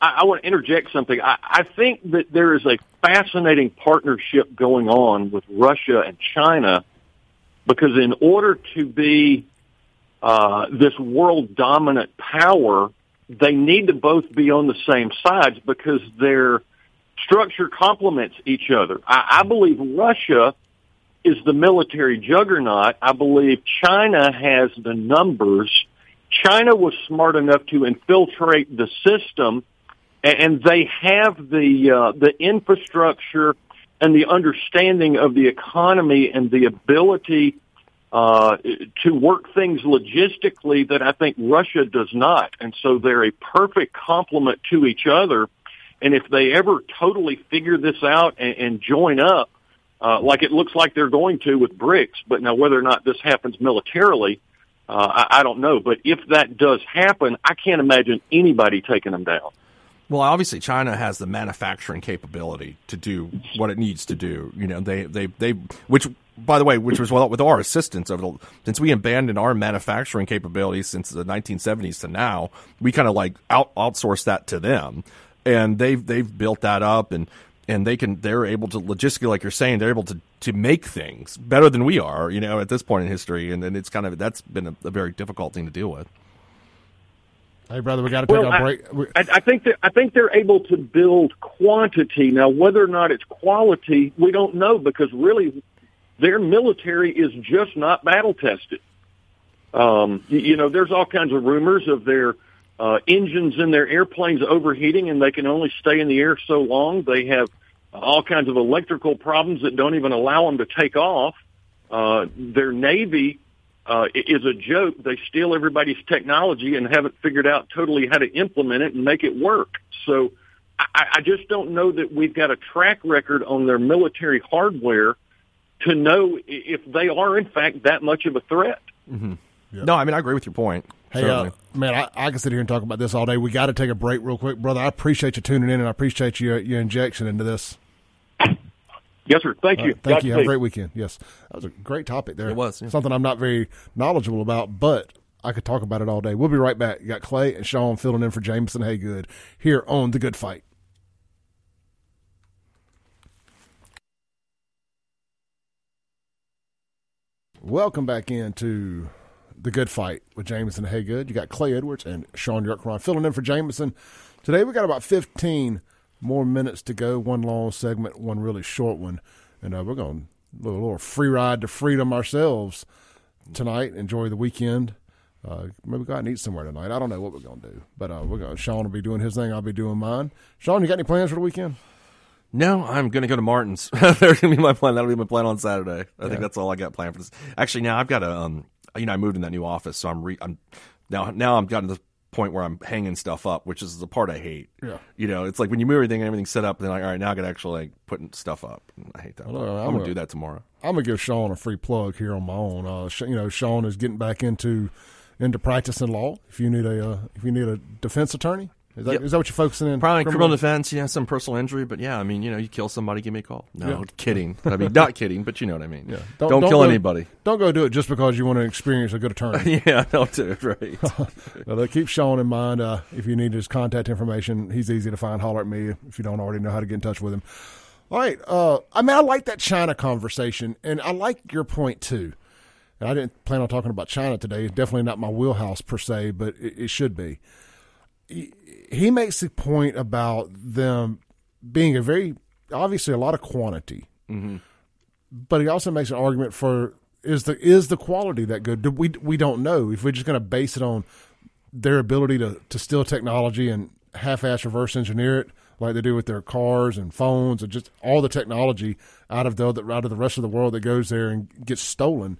I, I want to interject something. I, I think that there is a fascinating partnership going on with Russia and China because in order to be uh, this world dominant power, they need to both be on the same sides because their structure complements each other. I, I believe Russia is the military juggernaut. I believe China has the numbers. China was smart enough to infiltrate the system, and they have the uh, the infrastructure and the understanding of the economy and the ability uh, to work things logistically that I think Russia does not. And so they're a perfect complement to each other. And if they ever totally figure this out and, and join up, uh, like it looks like they're going to with BRICS, but now whether or not this happens militarily, uh, I, I don't know. But if that does happen, I can't imagine anybody taking them down. Well, obviously, China has the manufacturing capability to do what it needs to do. You know, they they they which by the way, which was well with our assistance over the since we abandoned our manufacturing capabilities since the 1970s to now, we kind of like out outsourced that to them, and they've they've built that up and. And they can, they're able to logistically, like you're saying, they're able to, to make things better than we are, you know, at this point in history. And, and it's kind of, that's been a, a very difficult thing to deal with. hey, brother, we got to take Well, our I- break. We- I, I think that I think they're able to build quantity. Now, whether or not it's quality, we don't know because really, their military is just not battle tested. Um, you, you know, there's all kinds of rumors of their uh, engines in their airplanes overheating, and they can only stay in the air so long. They have all kinds of electrical problems that don't even allow them to take off. Uh, their navy uh, is a joke. They steal everybody's technology and haven't figured out totally how to implement it and make it work. So I, I just don't know that we've got a track record on their military hardware to know if they are in fact that much of a threat. No, I mean, I agree with your point. Hey, uh, man, I, I can sit here and talk about this all day. We got to take a break real quick, brother. I appreciate you tuning in, and I appreciate your your injection into this. Yes, sir. Thank All you. right, thank God you. Have a great weekend. Yes, that was a great topic there. It was, yeah. something I'm not very knowledgeable about, but I could talk about it all day. We'll be right back. You got Clay and Shaun filling in for Jameson Haygood here on the Good Fight. Welcome back into the Good Fight with Jameson Haygood. You got Clay Edwards and Shaun Yurtkuran filling in for Jameson. Today we got about 15 more minutes to go. One long segment, one really short one, and uh, we're going a little, little free ride to freedom ourselves tonight. Enjoy the weekend. Uh, maybe go out and eat somewhere tonight. I don't know what we're going to do, but uh, we're going. Shaun will be doing his thing. I'll be doing mine. Shaun, you got any plans for the weekend? No, I'm going to go to Martin's. There's going to be my plan. That'll be my plan on Saturday. I think that's all I got planned for this. Actually, now I've got a, um, you know, I moved in that new office, so I'm re, I'm now now I'm gotten to the point where I'm hanging stuff up, which is the part I hate. Yeah. You know, it's like when you move everything and everything's set up, and then like, all right, now I got to actually like putting stuff up. I hate that. Well, part. I'm I'm, going a- to do that tomorrow. I'm gonna give Shaun a free plug here on my own. Uh, you know, Shaun is getting back into into practicing law. If you need a uh, if you need a defense attorney, is that, Yep. is that what you're focusing in? Probably criminal defense, yeah, some personal injury, but yeah, I mean, you know, you kill somebody, give me a call. No, Yeah. kidding. I mean, not kidding, but you know what I mean. Yeah. Don't, Don't- don't kill go- anybody. Don't go do it just because you want to experience a good attorney. yeah, don't do it, right. Well, keep Shaun in mind. Uh, if you need his contact information, he's easy to find. Holler at me if you don't already know how to get in touch with him. All right. Uh, I mean, I like that China conversation, and I like your point too. And I didn't plan on talking about China today. It's definitely not my wheelhouse per se, but it, it should be. He, he makes the point about them being a very obviously a lot of quantity, mm-hmm. but he also makes an argument for is the is the quality that good? Do We we don't know if we're just going to base it on their ability to, to steal technology and half-ass reverse engineer it like they do with their cars and phones and just all the technology out of the out of the rest of the world that goes there and gets stolen.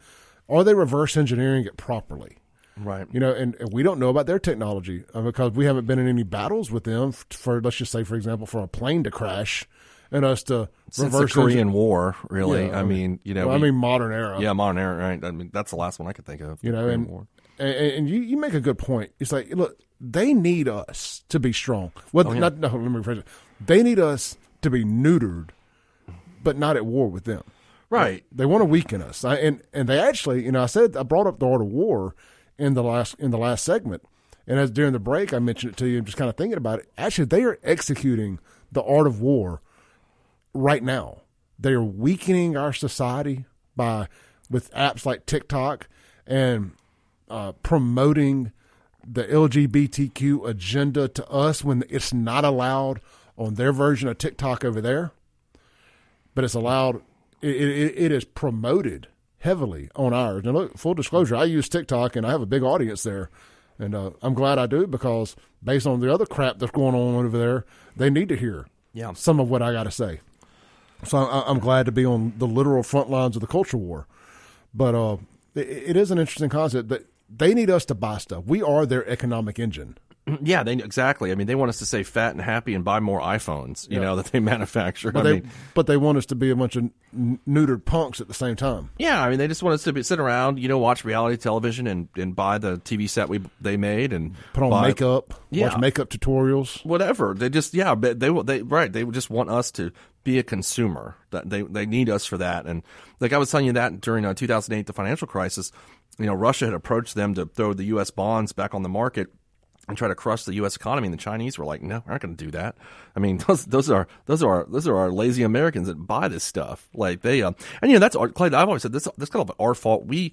Are they reverse engineering it properly? Right. You know, and, and we don't know about their technology uh, because we haven't been in any battles with them for, let's just say, for example, for a plane to crash and us to Since the reverse Korean engineer. War, really. Yeah, I mean, you know, well, I mean modern era. yeah, modern era, right? I mean, that's the last one I could think of. you know, and and, and you, you make a good point. It's like, look, they need us to be strong. Well, Oh, yeah. not no, let me rephrase it. They need us to be neutered, but not at war with them. right. They want to weaken us, I, and and they actually, you know, I said I brought up the art of war in the last in the last segment, and as during the break I mentioned it to you, I'm just kind of thinking about it. Actually, they are executing the art of war right now. They are weakening our society by with apps like TikTok and uh, promoting the LGBTQ agenda to us when it's not allowed on their version of TikTok over there, but it's allowed. It, it, it is promoted heavily on ours. And look, full disclosure, I use TikTok and I have a big audience there, and uh, I'm glad I do because based on the other crap that's going on over there, they need to hear Yeah. some of what I got to say. So I, I'm glad to be on the literal front lines of the culture war. But uh, it, it is an interesting concept that they need us to buy stuff. We are their economic engine. Yeah, they exactly. I mean, they want us to stay fat and happy and buy more iPhones, you Yeah. know, that they manufacture. But I they mean, but they want us to be a bunch of neutered punks at the same time. yeah, I mean, they just want us to be, sit around, you know, watch reality television and, and buy the TV set we they made and Put on buy- makeup, Yeah. watch makeup tutorials. whatever. They just yeah, they will they right. They just want us to be a consumer. That they they need us for that. And like I was telling you that during uh, 2008, the financial crisis, you know, Russia had approached them to throw the U.S. bonds back on the market. And try to crush the U.S. economy, and the Chinese were like, "No, we're not going to do that." I mean, those those are those are those are our lazy Americans that buy this stuff. Like they, uh, and you know, that's our, Clay. I've always said this. That's kind of our fault. We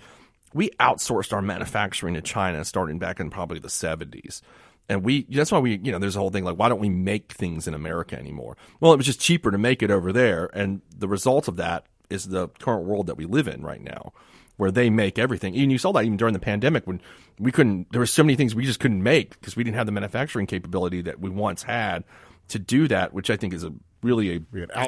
we outsourced our manufacturing to China starting back in probably the 70s. And we, that's why we, you know, there's a whole thing like, why don't we make things in America anymore? Well, it was just cheaper to make it over there. And the result of that is the current world that we live in right now, where they make everything. And you saw that even during the pandemic when we couldn't, there were so many things we just couldn't make because we didn't have the manufacturing capability that we once had to do that, which I think is a really a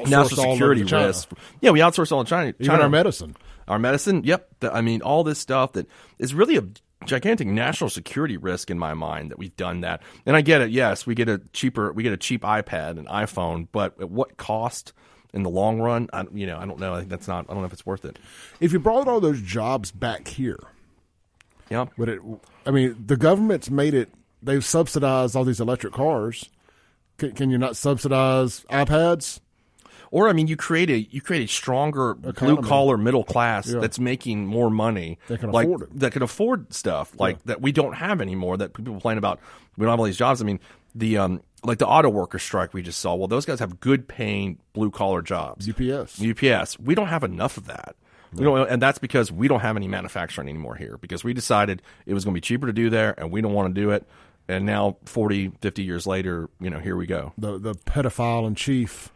national security risk. Yeah, we outsource all in China. Even China our medicine. our medicine. Yep. The- I mean, all this stuff that is really a gigantic national security risk in my mind that we've done that. And I get it. Yes, we get a cheaper, we get a cheap iPad and iPhone, but at what cost in the long run? I, you know, I don't know. I think that's not. I don't know if it's worth it. If you brought all those jobs back here, Yeah. But it, I mean, the government's made it. They've subsidized all these electric cars. Can, can you not subsidize iPads? Or I mean, you create a you create a stronger blue collar middle class Yeah. that's making more money That can like, afford it. that can afford stuff like that we don't have anymore. That people complain about. We don't have all these jobs. I mean, the um like the auto worker strike we just saw. Well, those guys have good paying blue collar jobs. UPS. UPS. We don't have enough of that. We don't, and that's because we don't have any manufacturing anymore here because we decided it was going to be cheaper to do there and we don't want to do it. And now 40, 50 years later, you know, here we go. The the pedophile in chief,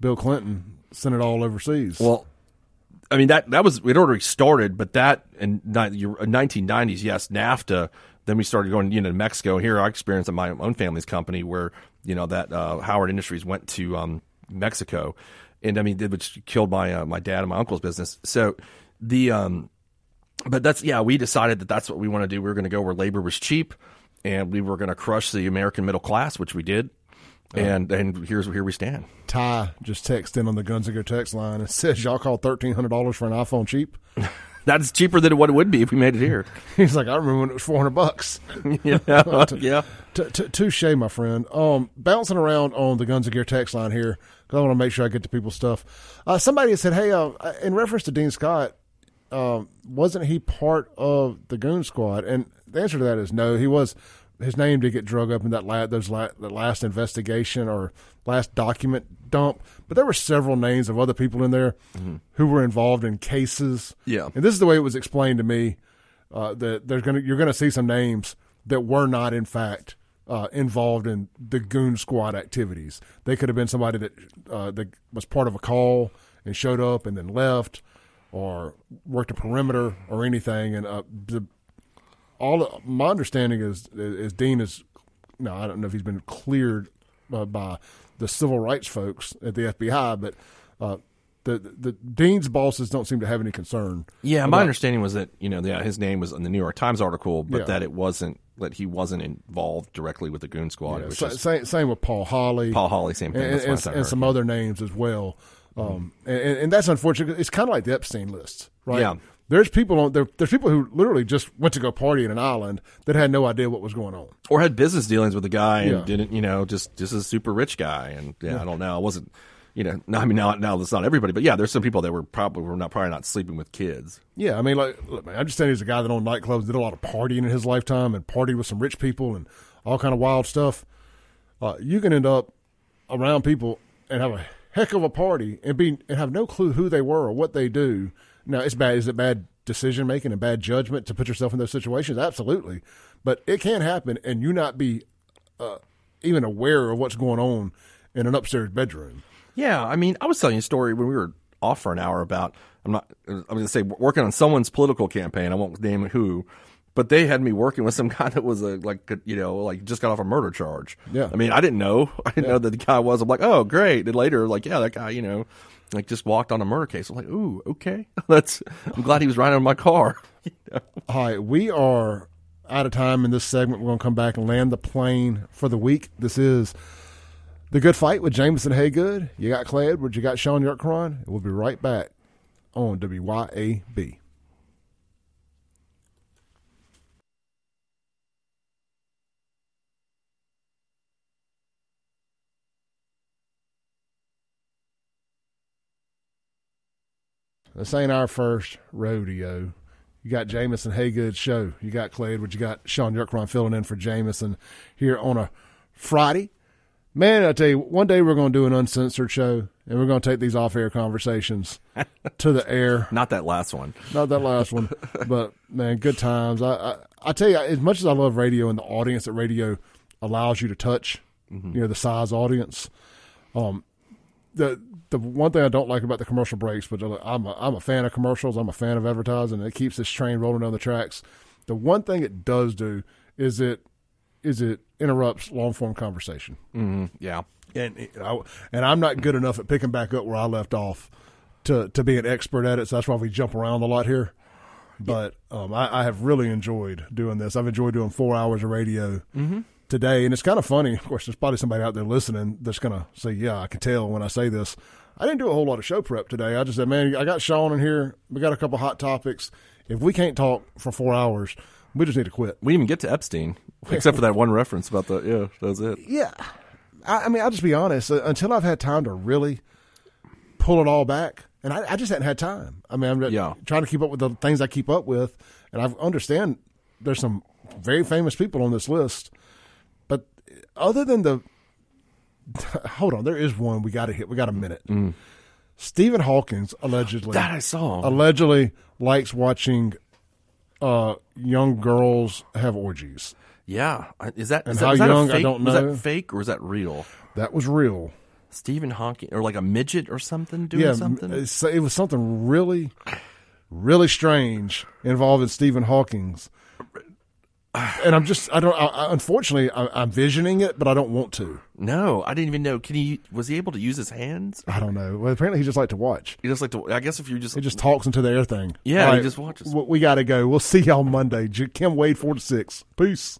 Bill Clinton, sent it all overseas. Well, I mean that that was it already started, but that in uh, nineteen nineties, yes, NAFTA. Then we started going, you know, to Mexico. Here, I experienced at my own family's company where you know that uh, Howard Industries went to um, Mexico, and I mean, which killed my uh, my dad and my uncle's business. So the um, but that's yeah, we decided that that's what we want to do. We were going to go where labor was cheap, and we were going to crush the American middle class, which we did. And and here's here we stand. Ty just texted in on the Guns and Go text line and says, "Y'all call thirteen hundred dollars for an iPhone cheap." That's cheaper than what it would be if we made it here. He's like, I remember when it was four hundred bucks. yeah, yeah. T- t- touche, my friend. Um, bouncing around on the Guns and Gear text line here because I want to make sure I get to people's stuff. Uh, somebody said, "Hey, uh, in reference to Dean Scott, um, wasn't he part of the Goon Squad?" And the answer to that is no. He was. His name did get drug up in that la- those la- that last investigation or last document dump, but there were several names of other people in there who were involved in cases. Yeah. and this is the way it was explained to me uh, that there's gonna you're gonna see some names that were not in fact uh, involved in the goon squad activities. They could have been somebody that uh, that was part of a call and showed up and then left, or worked a perimeter or anything. And uh, the all my understanding is is Dean is no, I don't know if he's been cleared uh, by the civil rights folks at the FBI, but. Uh, the, the dean's bosses don't seem to have any concern. Yeah, my understanding was that you know, yeah, his name was in the New York Times article, but Yeah. that it wasn't that he wasn't involved directly with the Goon Squad, Yeah, which sa- is same, same with Paul Holly. Paul Holly, same thing. and, and, and some other names as well. Um, and, and that's unfortunate. It's kind of like the Epstein list, right? Yeah. There's people on there. There's people who literally just went to go party in an island that had no idea what was going on. or had business dealings with a guy and Yeah. didn't, you know, just just a super rich guy, and yeah, I don't know, I wasn't, you know, no, I mean now now that's not everybody, but yeah, there's some people that were probably were not probably not sleeping with kids. Yeah, I mean, like, look, man, I'm just saying he's a guy that owned nightclubs, did a lot of partying in his lifetime, and partied with some rich people and all kind of wild stuff. Uh, you can end up around people and have a heck of a party and be and have no clue who they were or what they do. Now, it's bad. Is it bad decision making and bad judgment to put yourself in those situations? Absolutely, but it can happen, and you not be uh, even aware of what's going on in an upstairs bedroom. Yeah, I mean, I was telling you a story when we were off for an hour about I'm not I was going to say working on someone's political campaign. I won't name who, but they had me working with some guy that was a like you know like just got off a murder charge. Yeah. I mean, I didn't know. I didn't know that the guy was. I'm like, oh, great. And later, like, yeah, that guy, you know, like just walked on a murder case. I'm like, ooh, okay. That's. I'm glad he was riding on my car. Know? All right, we are out of time in this segment. We're going to come back and land the plane for the week. This is the Good Fight with Jameson Haygood. You got Clay Edwards. You got Shaun Yurtkuran. We'll be right back on WYAB. This ain't our first rodeo. You got Jameson Haygood show. You got Clay Edwards. You got Shaun Yurtkuran filling in for Jameson here on a Friday. Man, I tell you, one day we're going to do an uncensored show, and we're going to take these off-air conversations to the air. Not that last one. Not that last one, but man, good times. I, I I tell you, as much as I love radio and the audience that radio allows you to touch, you know, the size audience. Um, the the one thing I don't like about the commercial breaks, but I'm a, I'm a fan of commercials. I'm a fan of advertising. It keeps this train rolling down the tracks. The one thing it does do is it is it interrupts long form conversation. hmm Yeah. And I, and I'm not good enough at picking back up where I left off to to be an expert at it. So that's why we jump around a lot here. But um, I, I have really enjoyed doing this. I've enjoyed doing four hours of radio today, and it's kind of funny. Of course, there's probably somebody out there listening that's going to say, "Yeah, I can tell when I say this." I didn't do a whole lot of show prep today. I just said, "Man, I got Shaun in here. We got a couple hot topics. If we can't talk for four hours, we just need to quit." We even get to Epstein, except for that one reference about the yeah. That's it. Yeah, I, I mean, I'll just be honest. Uh, until I've had time to really pull it all back, and I, I just hadn't had time. I mean, I'm Yeah. trying to keep up with the things I keep up with, and I understand there's some very famous people on this list, other than the, hold on, there is one we got to hit. We got a minute. Stephen Hawkins allegedly That I saw. allegedly likes watching uh, young girls have orgies. Yeah, is that And is that, how that young, I fake- don't Was know. that fake or is that real? That was real. Stephen Hawking or like a midget or something doing yeah, something? it was something really, really strange involving Stephen Hawking's. And I'm just, I don't, I, I- unfortunately, I, I'm visioning it, but I don't want to. no, I didn't even know. Can he? Was he able to use his hands? I don't know. Well, apparently he just like to watch. He just like to. I guess if you just He just talks into the air thing. Yeah, All he just watches. We, we got to go. We'll see y'all Monday. Kim Wade, 4 to 6. Peace.